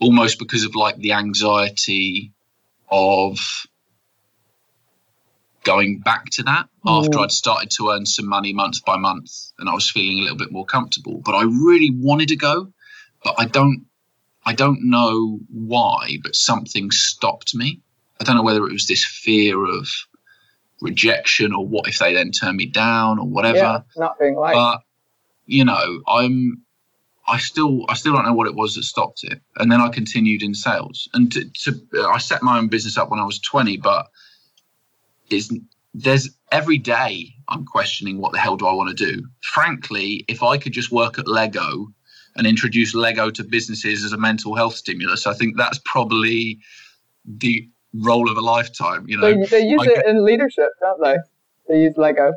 Almost because of like the anxiety of going back to that after Mm. I'd started to earn some money month by month and I was feeling a little bit more comfortable. But I really wanted to go, but I don't I don't know why, but something stopped me. I don't know whether it was this fear of rejection or what if they then turn me down or whatever Yeah, not being liked. but you know i'm i still i still don't know what it was that stopped it and then i continued in sales and to, to i set my own business up when i was 20 but it's there's every day i'm questioning what the hell do i want to do frankly if i could just work at lego and introduce lego to businesses as a mental health stimulus i think that's probably the role of a lifetime you know they, they use I it in leadership, don't they? They use Lego.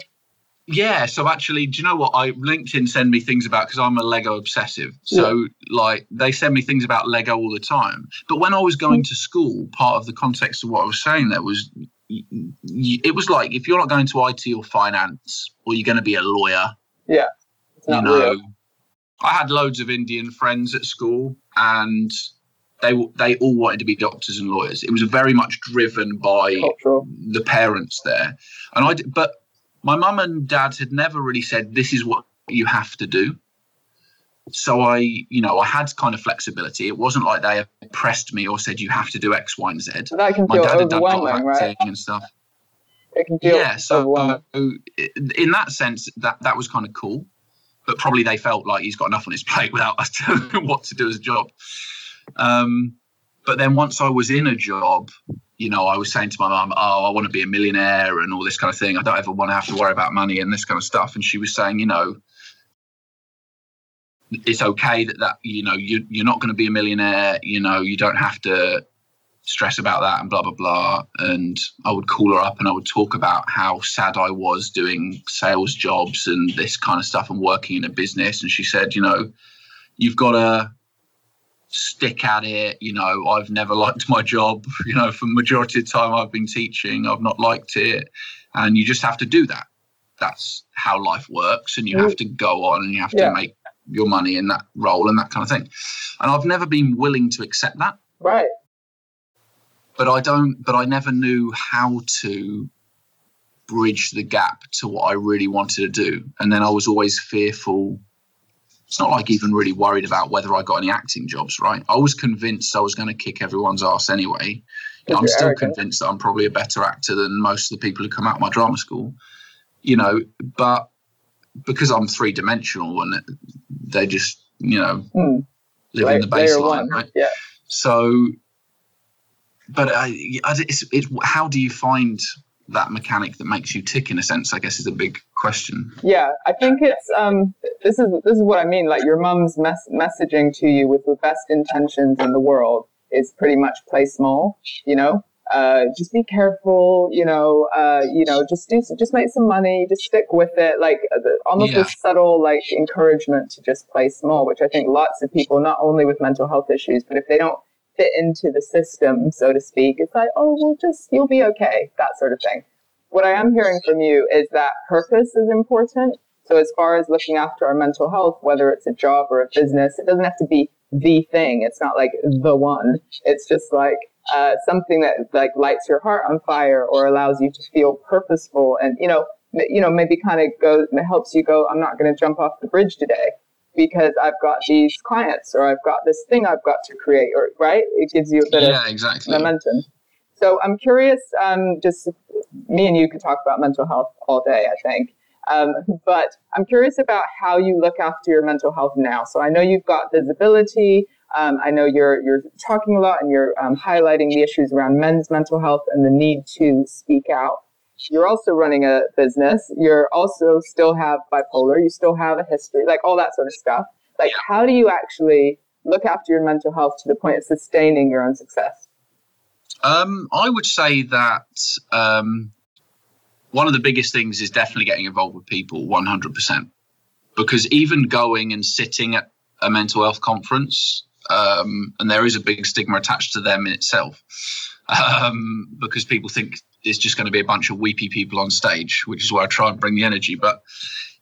Yeah, so actually, do you know what? I LinkedIn send me things about because I'm a Lego obsessive. So like they send me things about Lego all the time. But when I was going hmm. to school, part of the context of what I was saying there was y- y- it was like if you're not going to IT or finance or you're going to be a lawyer, Yeah, you know, real. I had loads of Indian friends at school and they they all wanted to be doctors and lawyers. It was very much driven by Cultural. the parents there. And I, but my mum and dad had never really said this is what you have to do. So I, you know, I had kind of flexibility. It wasn't like they pressed me or said you have to do X, Y, and Z. So that can My feel dad had done a lot of overwhelming, right? and stuff. It can feel Yeah, so overwhelming. in that sense, that that was kind of cool. But probably they felt like he's got enough on his plate without us telling him what to do as a job. Um, but then once I was in a job, you know, I was saying to my mum, "Oh, I want to be a millionaire and all this kind of thing. I don't ever want to have to worry about money and this kind of stuff." And she was saying, you know, it's okay that that you know you you're not going to be a millionaire. You know, you don't have to stress about that and blah blah blah. And I would call her up and I would talk about how sad I was doing sales jobs and this kind of stuff and working in a business. And she said, you know, you've got to stick at it. You know, I've never liked my job. You know, for the majority of the time I've been teaching, I've not liked it. And you just have to do that. That's how life works. And you mm. have to go on and you have Yeah. to make your money in that role and that kind of thing. And I've never been willing to accept that Right. but I don't. But I never knew how to bridge the gap to what I really wanted to do. And then I was always fearful. It's not like even really worried about whether I got any acting jobs. Right? I was convinced I was going to kick everyone's ass anyway. I'm still arrogant. convinced that I'm probably a better actor than most of the people who come out of my drama school. You know, but because I'm three dimensional and they just, you know, Hmm. live in the baseline, right? Yeah. So, but I, I, it's, it's how do you find that mechanic that makes you tick? In a sense, I guess is a big question. Yeah, I think it's um. This is this is what I mean. Like your mom's mess- messaging to you with the best intentions in the world is pretty much play small. You know, uh, just be careful. You know, uh, you know, just do just make some money. Just stick with it. Like uh, almost Yeah. a subtle like encouragement to just play small, which I think lots of people, not only with mental health issues, but if they don't fit into the system, so to speak, it's like, oh, well, just you'll be okay, that sort of thing what I am hearing from you is that purpose is important. So as far as looking after our mental health, whether it's a job or a business, it doesn't have to be the thing. It's not like the one. It's just like uh, something that like lights your heart on fire or allows you to feel purposeful and you know m- you know maybe kind of goes helps you go. I'm not going to jump off the bridge today because I've got these clients or I've got this thing I've got to create or right. It gives you a bit of Yeah, exactly. momentum. So I'm curious, um, just me and you could talk about mental health all day, I think. Um, but I'm curious about how you look after your mental health now. So I know you've got visibility. Um, I know you're you're talking a lot and you're um, highlighting the issues around men's mental health and the need to speak out. You're also running a business. You're also still have bipolar. You still have a history, like all that sort of stuff. Like, how do you actually look after your mental health to the point of sustaining your own success? Um, I would say that um, one of the biggest things is definitely getting involved with people 100%. Because even going and sitting at a mental health conference, um, and there is a big stigma attached to them in itself, um, because people think it's just going to be a bunch of weepy people on stage, which is where I try and bring the energy. But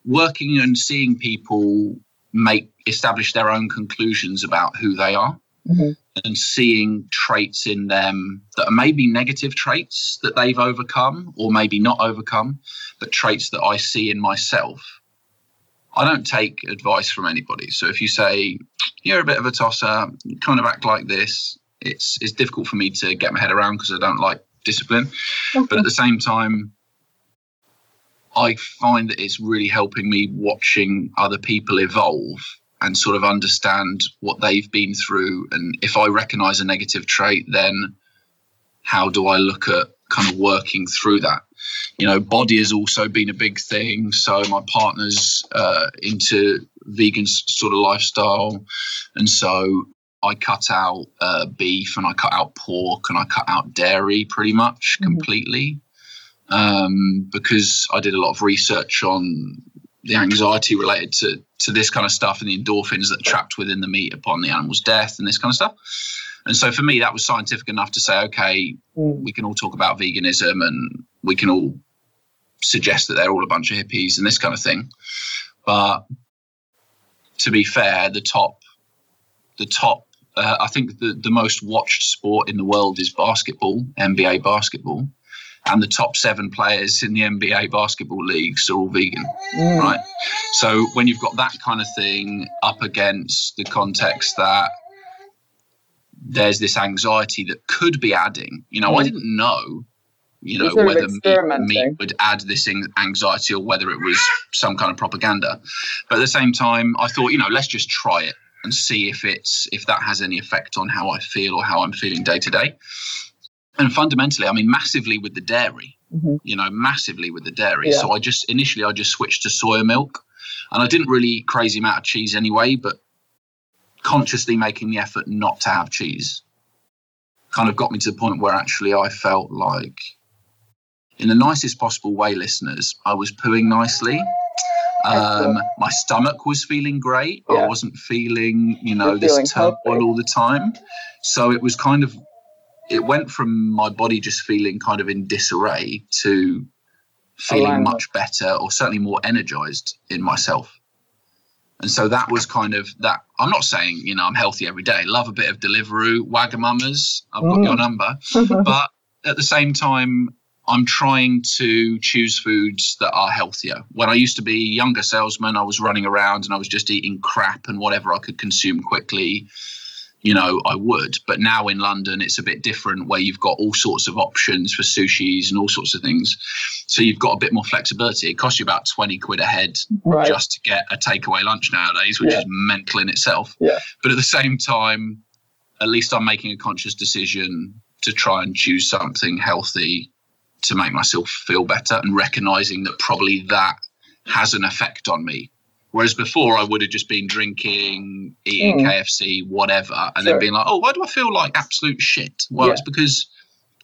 working and seeing people make establish their own conclusions about who they are mm-hmm. and seeing traits in them that are maybe negative traits that they've overcome or maybe not overcome, but traits that I see in myself. I don't take advice from anybody. So if you say you're a bit of a tosser, kind of act like this, it's it's difficult for me to get my head around because I don't like discipline. Okay. But at the same time, I find that it's really helping me watching other people evolve and sort of understand what they've been through. And if I recognize a negative trait, then how do I look at kind of working through that? You know, body has also been a big thing. So my partner's uh, into vegan sort of lifestyle. And so I cut out uh, beef and I cut out pork and I cut out dairy pretty much mm-hmm. completely um, because I did a lot of research on the anxiety related to to this kind of stuff and the endorphins that are trapped within the meat upon the animal's death and this kind of stuff. And so for me, that was scientific enough to say, okay, mm. we can all talk about veganism and we can all suggest that they're all a bunch of hippies and this kind of thing. But to be fair, the top, the top, uh, I think the, the most watched sport in the world is basketball, NBA basketball and the top seven players in the NBA basketball leagues are all vegan, mm. right? So when you've got that kind of thing up against the context that there's this anxiety that could be adding, you know, mm. I didn't know, you know, whether meat, meat, would add this anxiety or whether it was some kind of propaganda. But at the same time, I thought, you know, let's just try it and see if it's if that has any effect on how I feel or how I'm feeling day to day and fundamentally, I mean, massively with the dairy, mm-hmm. you know, massively with the dairy. Yeah. So I just initially I just switched to soya milk, and I didn't really eat crazy amount of cheese anyway, but consciously making the effort not to have cheese kind of got me to the point where actually I felt like, in the nicest possible way, listeners, I was pooing nicely. Um, my stomach was feeling great. Yeah. I wasn't feeling, you know, You're this turmoil all the time. So it was kind of it went from my body just feeling kind of in disarray to feeling much better or certainly more energized in myself. And so that was kind of that. I'm not saying, you know, I'm healthy every day. Love a bit of Deliveroo, Wagamama's. I've got mm. your number. but at the same time, I'm trying to choose foods that are healthier. When I used to be a younger salesman, I was running around and I was just eating crap and whatever I could consume quickly you know, I would. But now in London, it's a bit different where you've got all sorts of options for sushis and all sorts of things. So you've got a bit more flexibility. It costs you about 20 quid a head right. just to get a takeaway lunch nowadays, which yeah. is mental in itself. Yeah. But at the same time, at least I'm making a conscious decision to try and choose something healthy to make myself feel better and recognizing that probably that has an effect on me Whereas before, I would have just been drinking, eating mm. KFC, whatever, and sure. then being like, "Oh, why do I feel like absolute shit?" Well, yeah. it's because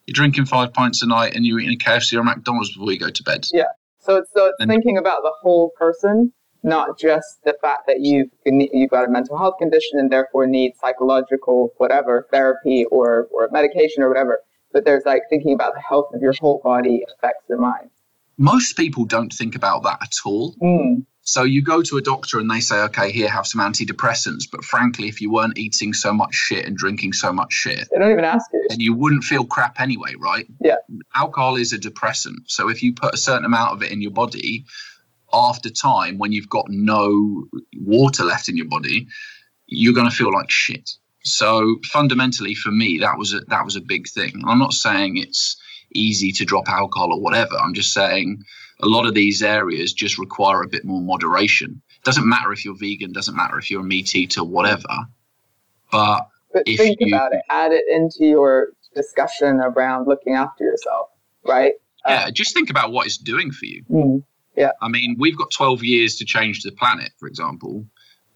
you're drinking five pints a night and you're eating a KFC or McDonald's before you go to bed. Yeah. So it's so it's and, thinking about the whole person, not just the fact that you've you've got a mental health condition and therefore need psychological whatever therapy or or medication or whatever. But there's like thinking about the health of your whole body affects your mind. Most people don't think about that at all. Mm. So you go to a doctor and they say, okay, here, have some antidepressants. But frankly, if you weren't eating so much shit and drinking so much shit, they don't even ask you. And you wouldn't feel crap anyway, right? Yeah. Alcohol is a depressant. So if you put a certain amount of it in your body, after time, when you've got no water left in your body, you're going to feel like shit. So fundamentally, for me, that was a, that was a big thing. I'm not saying it's easy to drop alcohol or whatever. I'm just saying a lot of these areas just require a bit more moderation. Doesn't matter if you're vegan, doesn't matter if you're a meat eater, whatever. But, but think you, about it, add it into your discussion around looking after yourself, right? Yeah, um, just think about what it's doing for you. Mm, yeah. I mean, we've got 12 years to change the planet, for example.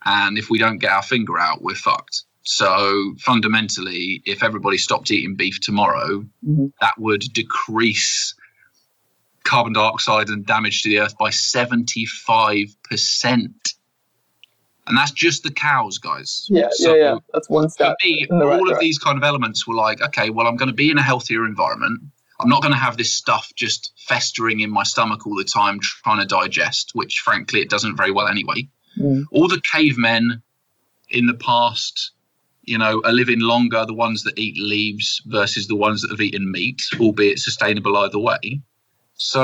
And if we don't get our finger out, we're fucked. So fundamentally, if everybody stopped eating beef tomorrow, mm-hmm. that would decrease carbon dioxide and damage to the earth by 75%. And that's just the cows, guys. Yeah, so yeah, yeah. That's one step. For me, all right of these kind of elements were like, okay, well, I'm going to be in a healthier environment. I'm not going to have this stuff just festering in my stomach all the time, trying to digest, which frankly, it doesn't very well anyway. Mm. All the cavemen in the past, you know, are living longer, the ones that eat leaves versus the ones that have eaten meat, albeit sustainable either way. So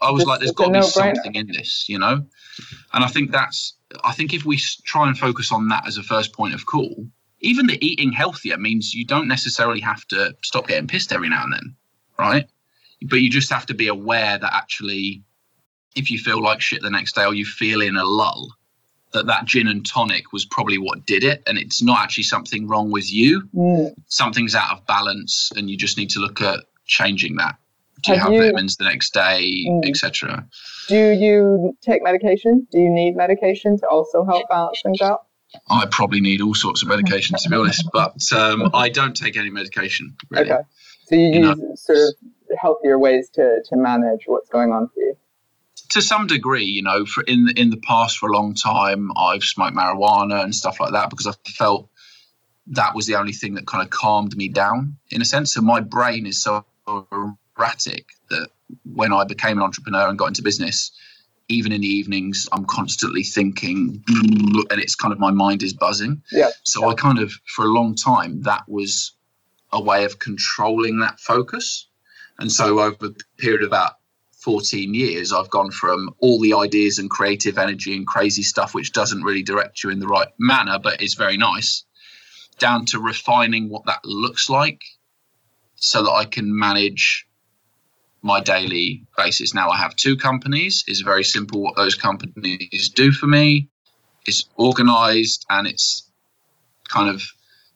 I was like, there's got to be something in this, you know? And I think that's I think if we try and focus on that as a first point of call, even the eating healthier means you don't necessarily have to stop getting pissed every now and then, right? But you just have to be aware that actually, if you feel like shit the next day or you feel in a lull, that that gin and tonic was probably what did it, and it's not actually something wrong with you. Mm. Something's out of balance, and you just need to look at changing that do you have, have you, vitamins the next day, mm, etc.? Do you take medication? Do you need medication to also help balance things out? I probably need all sorts of medication to be honest, but um, I don't take any medication. Really. Okay, so you, you use know, sort of healthier ways to to manage what's going on for you. To some degree, you know, for in the, in the past for a long time, I've smoked marijuana and stuff like that because I felt that was the only thing that kind of calmed me down in a sense. So my brain is so erratic that when I became an entrepreneur and got into business, even in the evenings, I'm constantly thinking, and it's kind of my mind is buzzing. Yeah. So yeah. I kind of, for a long time, that was a way of controlling that focus. And so over a period of about 14 years, I've gone from all the ideas and creative energy and crazy stuff, which doesn't really direct you in the right manner, but is very nice, down to refining what that looks like so that I can manage my daily basis. Now I have two companies. It's very simple what those companies do for me. It's organized and it's kind of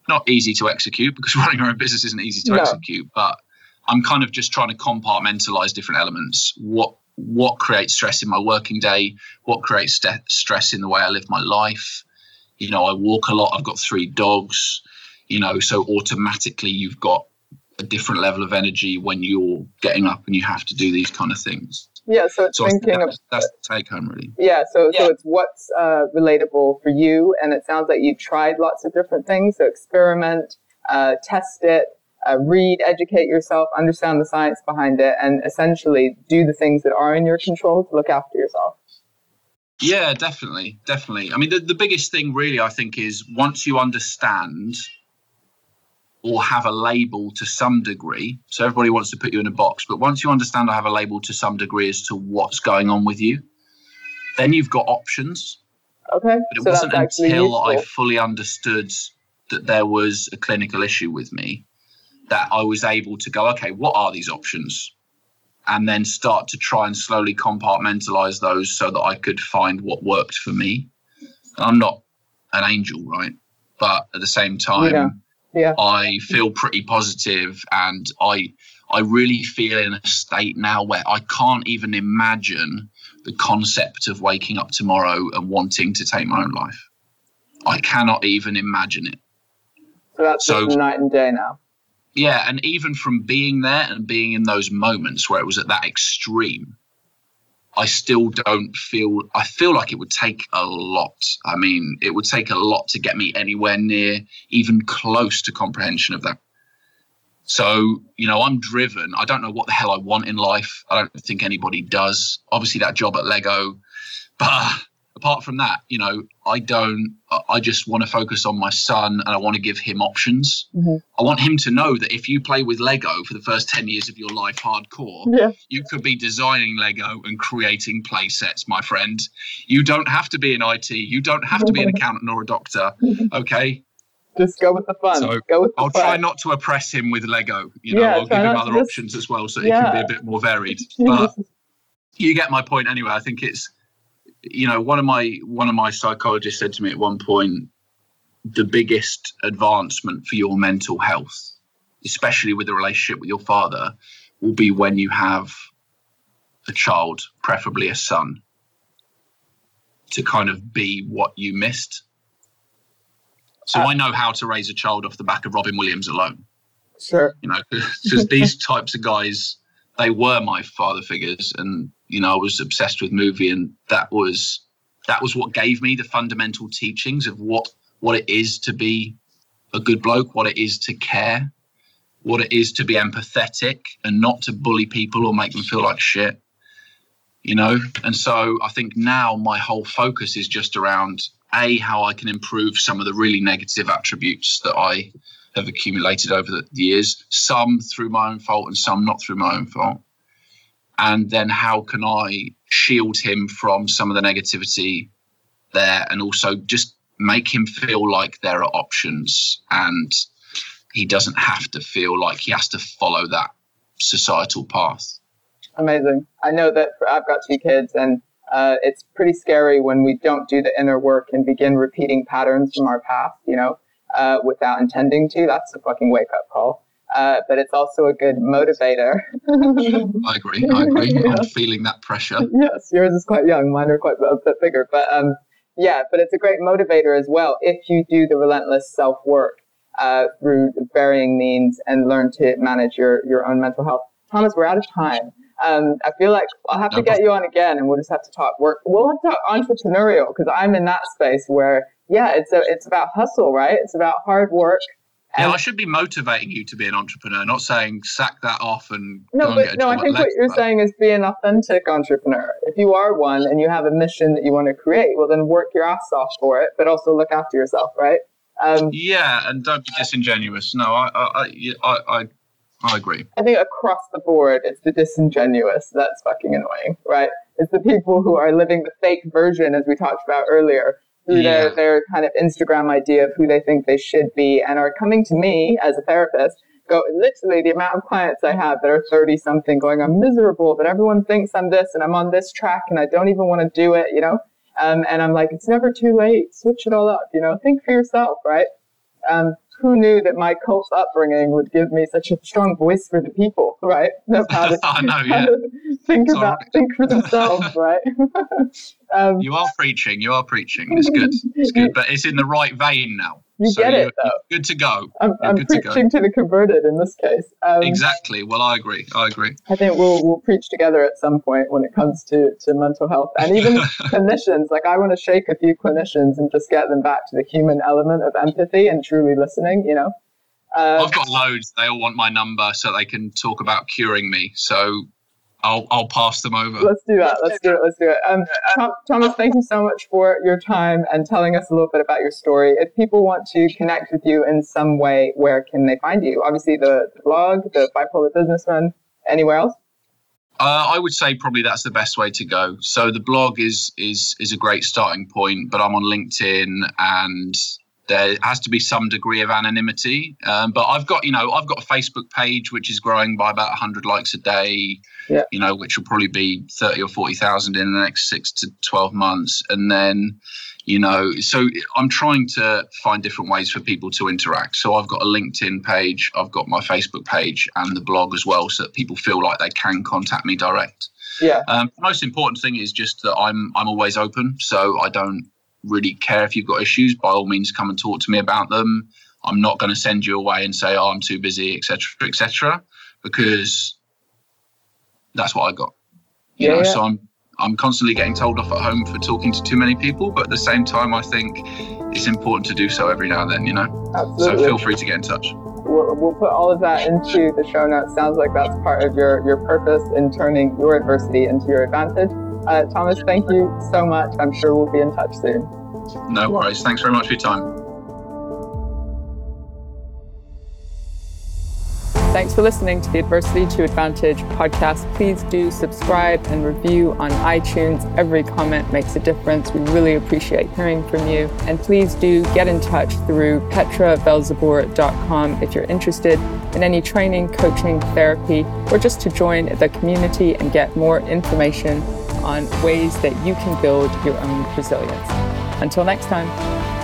not easy to execute because running your own business isn't easy to no. execute, but I'm kind of just trying to compartmentalize different elements. What what creates stress in my working day? What creates st- stress in the way I live my life? You know, I walk a lot. I've got three dogs. You know, so automatically you've got a different level of energy when you're getting up and you have to do these kind of things. Yeah, so it's so thinking that's, of that's the take home really. Yeah, so yeah. so it's what's uh, relatable for you, and it sounds like you've tried lots of different things. So experiment, uh, test it, uh, read, educate yourself, understand the science behind it, and essentially do the things that are in your control to look after yourself. Yeah, definitely, definitely. I mean, the, the biggest thing really, I think, is once you understand or have a label to some degree. So everybody wants to put you in a box, but once you understand or have a label to some degree as to what's going on with you, then you've got options. Okay. But it so wasn't until I fully understood that there was a clinical issue with me that I was able to go, okay, what are these options? And then start to try and slowly compartmentalize those so that I could find what worked for me. I'm not an angel, right? But at the same time, yeah yeah. I feel pretty positive and I I really feel in a state now where I can't even imagine the concept of waking up tomorrow and wanting to take my own life. I cannot even imagine it. So that's so, night and day now. Yeah, and even from being there and being in those moments where it was at that extreme, I still don't feel I feel like it would take a lot. I mean, it would take a lot to get me anywhere near even close to comprehension of that. So, you know, I'm driven. I don't know what the hell I want in life. I don't think anybody does. Obviously that job at Lego, but apart from that, you know, I don't, I just want to focus on my son and I want to give him options. Mm-hmm. I want him to know that if you play with Lego for the first 10 years of your life hardcore, yeah. you could be designing Lego and creating play sets, my friend. You don't have to be in IT. You don't have to be an accountant or a doctor. Okay. Just go with the fun. So go with I'll fun. try not to oppress him with Lego. You know, yeah, I'll give him other just, options as well so yeah. he can be a bit more varied. But you get my point anyway. I think it's you know, one of my one of my psychologists said to me at one point, the biggest advancement for your mental health, especially with the relationship with your father, will be when you have a child, preferably a son. to kind of be what you missed. So uh, I know how to raise a child off the back of Robin Williams alone. Sure. You know, because these types of guys, they were my father figures, and you know, I was obsessed with movie, and that was that was what gave me the fundamental teachings of what what it is to be a good bloke, what it is to care, what it is to be empathetic, and not to bully people or make them feel like shit. You know, and so I think now my whole focus is just around a how I can improve some of the really negative attributes that I have accumulated over the years, some through my own fault and some not through my own fault. And then how can I shield him from some of the negativity there and also just make him feel like there are options and he doesn't have to feel like he has to follow that societal path. Amazing. I know that I've got two kids and uh, it's pretty scary when we don't do the inner work and begin repeating patterns from our past, you know, uh, without intending to. That's a fucking wake up call. Uh, but it's also a good motivator. I agree. I agree. yeah. I'm feeling that pressure. Yes, yours is quite young. Mine are quite a bit bigger. But um, yeah, but it's a great motivator as well if you do the relentless self work uh, through varying means and learn to manage your, your own mental health. Thomas, we're out of time. Um, I feel like I'll have to get you on again, and we'll just have to talk work. We'll have to talk entrepreneurial because I'm in that space where, yeah, it's a, it's about hustle, right? It's about hard work. Yeah, I should be motivating you to be an entrepreneur, not saying sack that off and no. but no, I think what you're saying is be an authentic entrepreneur. If you are one and you have a mission that you want to create, well, then work your ass off for it, but also look after yourself, right? Um, yeah, and don't be disingenuous. No, I, I, I, I I agree. I think across the board, it's the disingenuous that's fucking annoying, right? It's the people who are living the fake version, as we talked about earlier, through yeah. their, their kind of Instagram idea of who they think they should be, and are coming to me as a therapist. Go literally the amount of clients I have that are 30 something going, I'm miserable, but everyone thinks I'm this and I'm on this track and I don't even want to do it, you know? Um, and I'm like, it's never too late. Switch it all up, you know? Think for yourself, right? Um, who knew that my cult upbringing would give me such a strong voice for the people, right? Know how to, I know, yeah. think Sorry. about, think for themselves, right? um, you are preaching. You are preaching. It's good. It's good, but it's in the right vein now. You so get it, though. Good to go. I'm, I'm preaching to, to, the converted in this case. Um, exactly. Well, I agree. I agree. I think we'll we'll preach together at some point when it comes to, to mental health and even clinicians. Like I want to shake a few clinicians and just get them back to the human element of empathy and truly listening. You know. Uh, I've got loads. They all want my number so they can talk about curing me. So I'll I'll pass them over. Let's do that. Let's do it. Let's do it. Um, Thomas, thank you so much for your time and telling us a little bit about your story. If people want to connect with you in some way, where can they find you? Obviously, the, the blog, the Bipolar Businessman. Anywhere else? Uh, I would say probably that's the best way to go. So the blog is is is a great starting point, but I'm on LinkedIn and there has to be some degree of anonymity. Um, but I've got, you know, I've got a Facebook page which is growing by about 100 likes a day. Yeah. You know, which will probably be 30 or 40,000 in the next six to 12 months, and then, you know, so I'm trying to find different ways for people to interact. So I've got a LinkedIn page, I've got my Facebook page, and the blog as well, so that people feel like they can contact me direct. Yeah. Um, most important thing is just that I'm I'm always open, so I don't really care if you've got issues, by all means, come and talk to me about them. I'm not going to send you away and say, "Oh, I'm too busy," etc., etc., because that's what I got. You yeah, know, so I'm I'm constantly getting told off at home for talking to too many people, but at the same time, I think it's important to do so every now and then. You know, Absolutely. so feel free to get in touch. We'll, we'll put all of that into the show notes. Sounds like that's part of your your purpose in turning your adversity into your advantage. Uh, Thomas, thank you so much. I'm sure we'll be in touch soon. No worries. Thanks very much for your time. Thanks for listening to the Adversity to Advantage podcast. Please do subscribe and review on iTunes. Every comment makes a difference. We really appreciate hearing from you. And please do get in touch through petravelzeboer.com if you're interested in any training, coaching, therapy, or just to join the community and get more information on ways that you can build your own resilience. Until next time.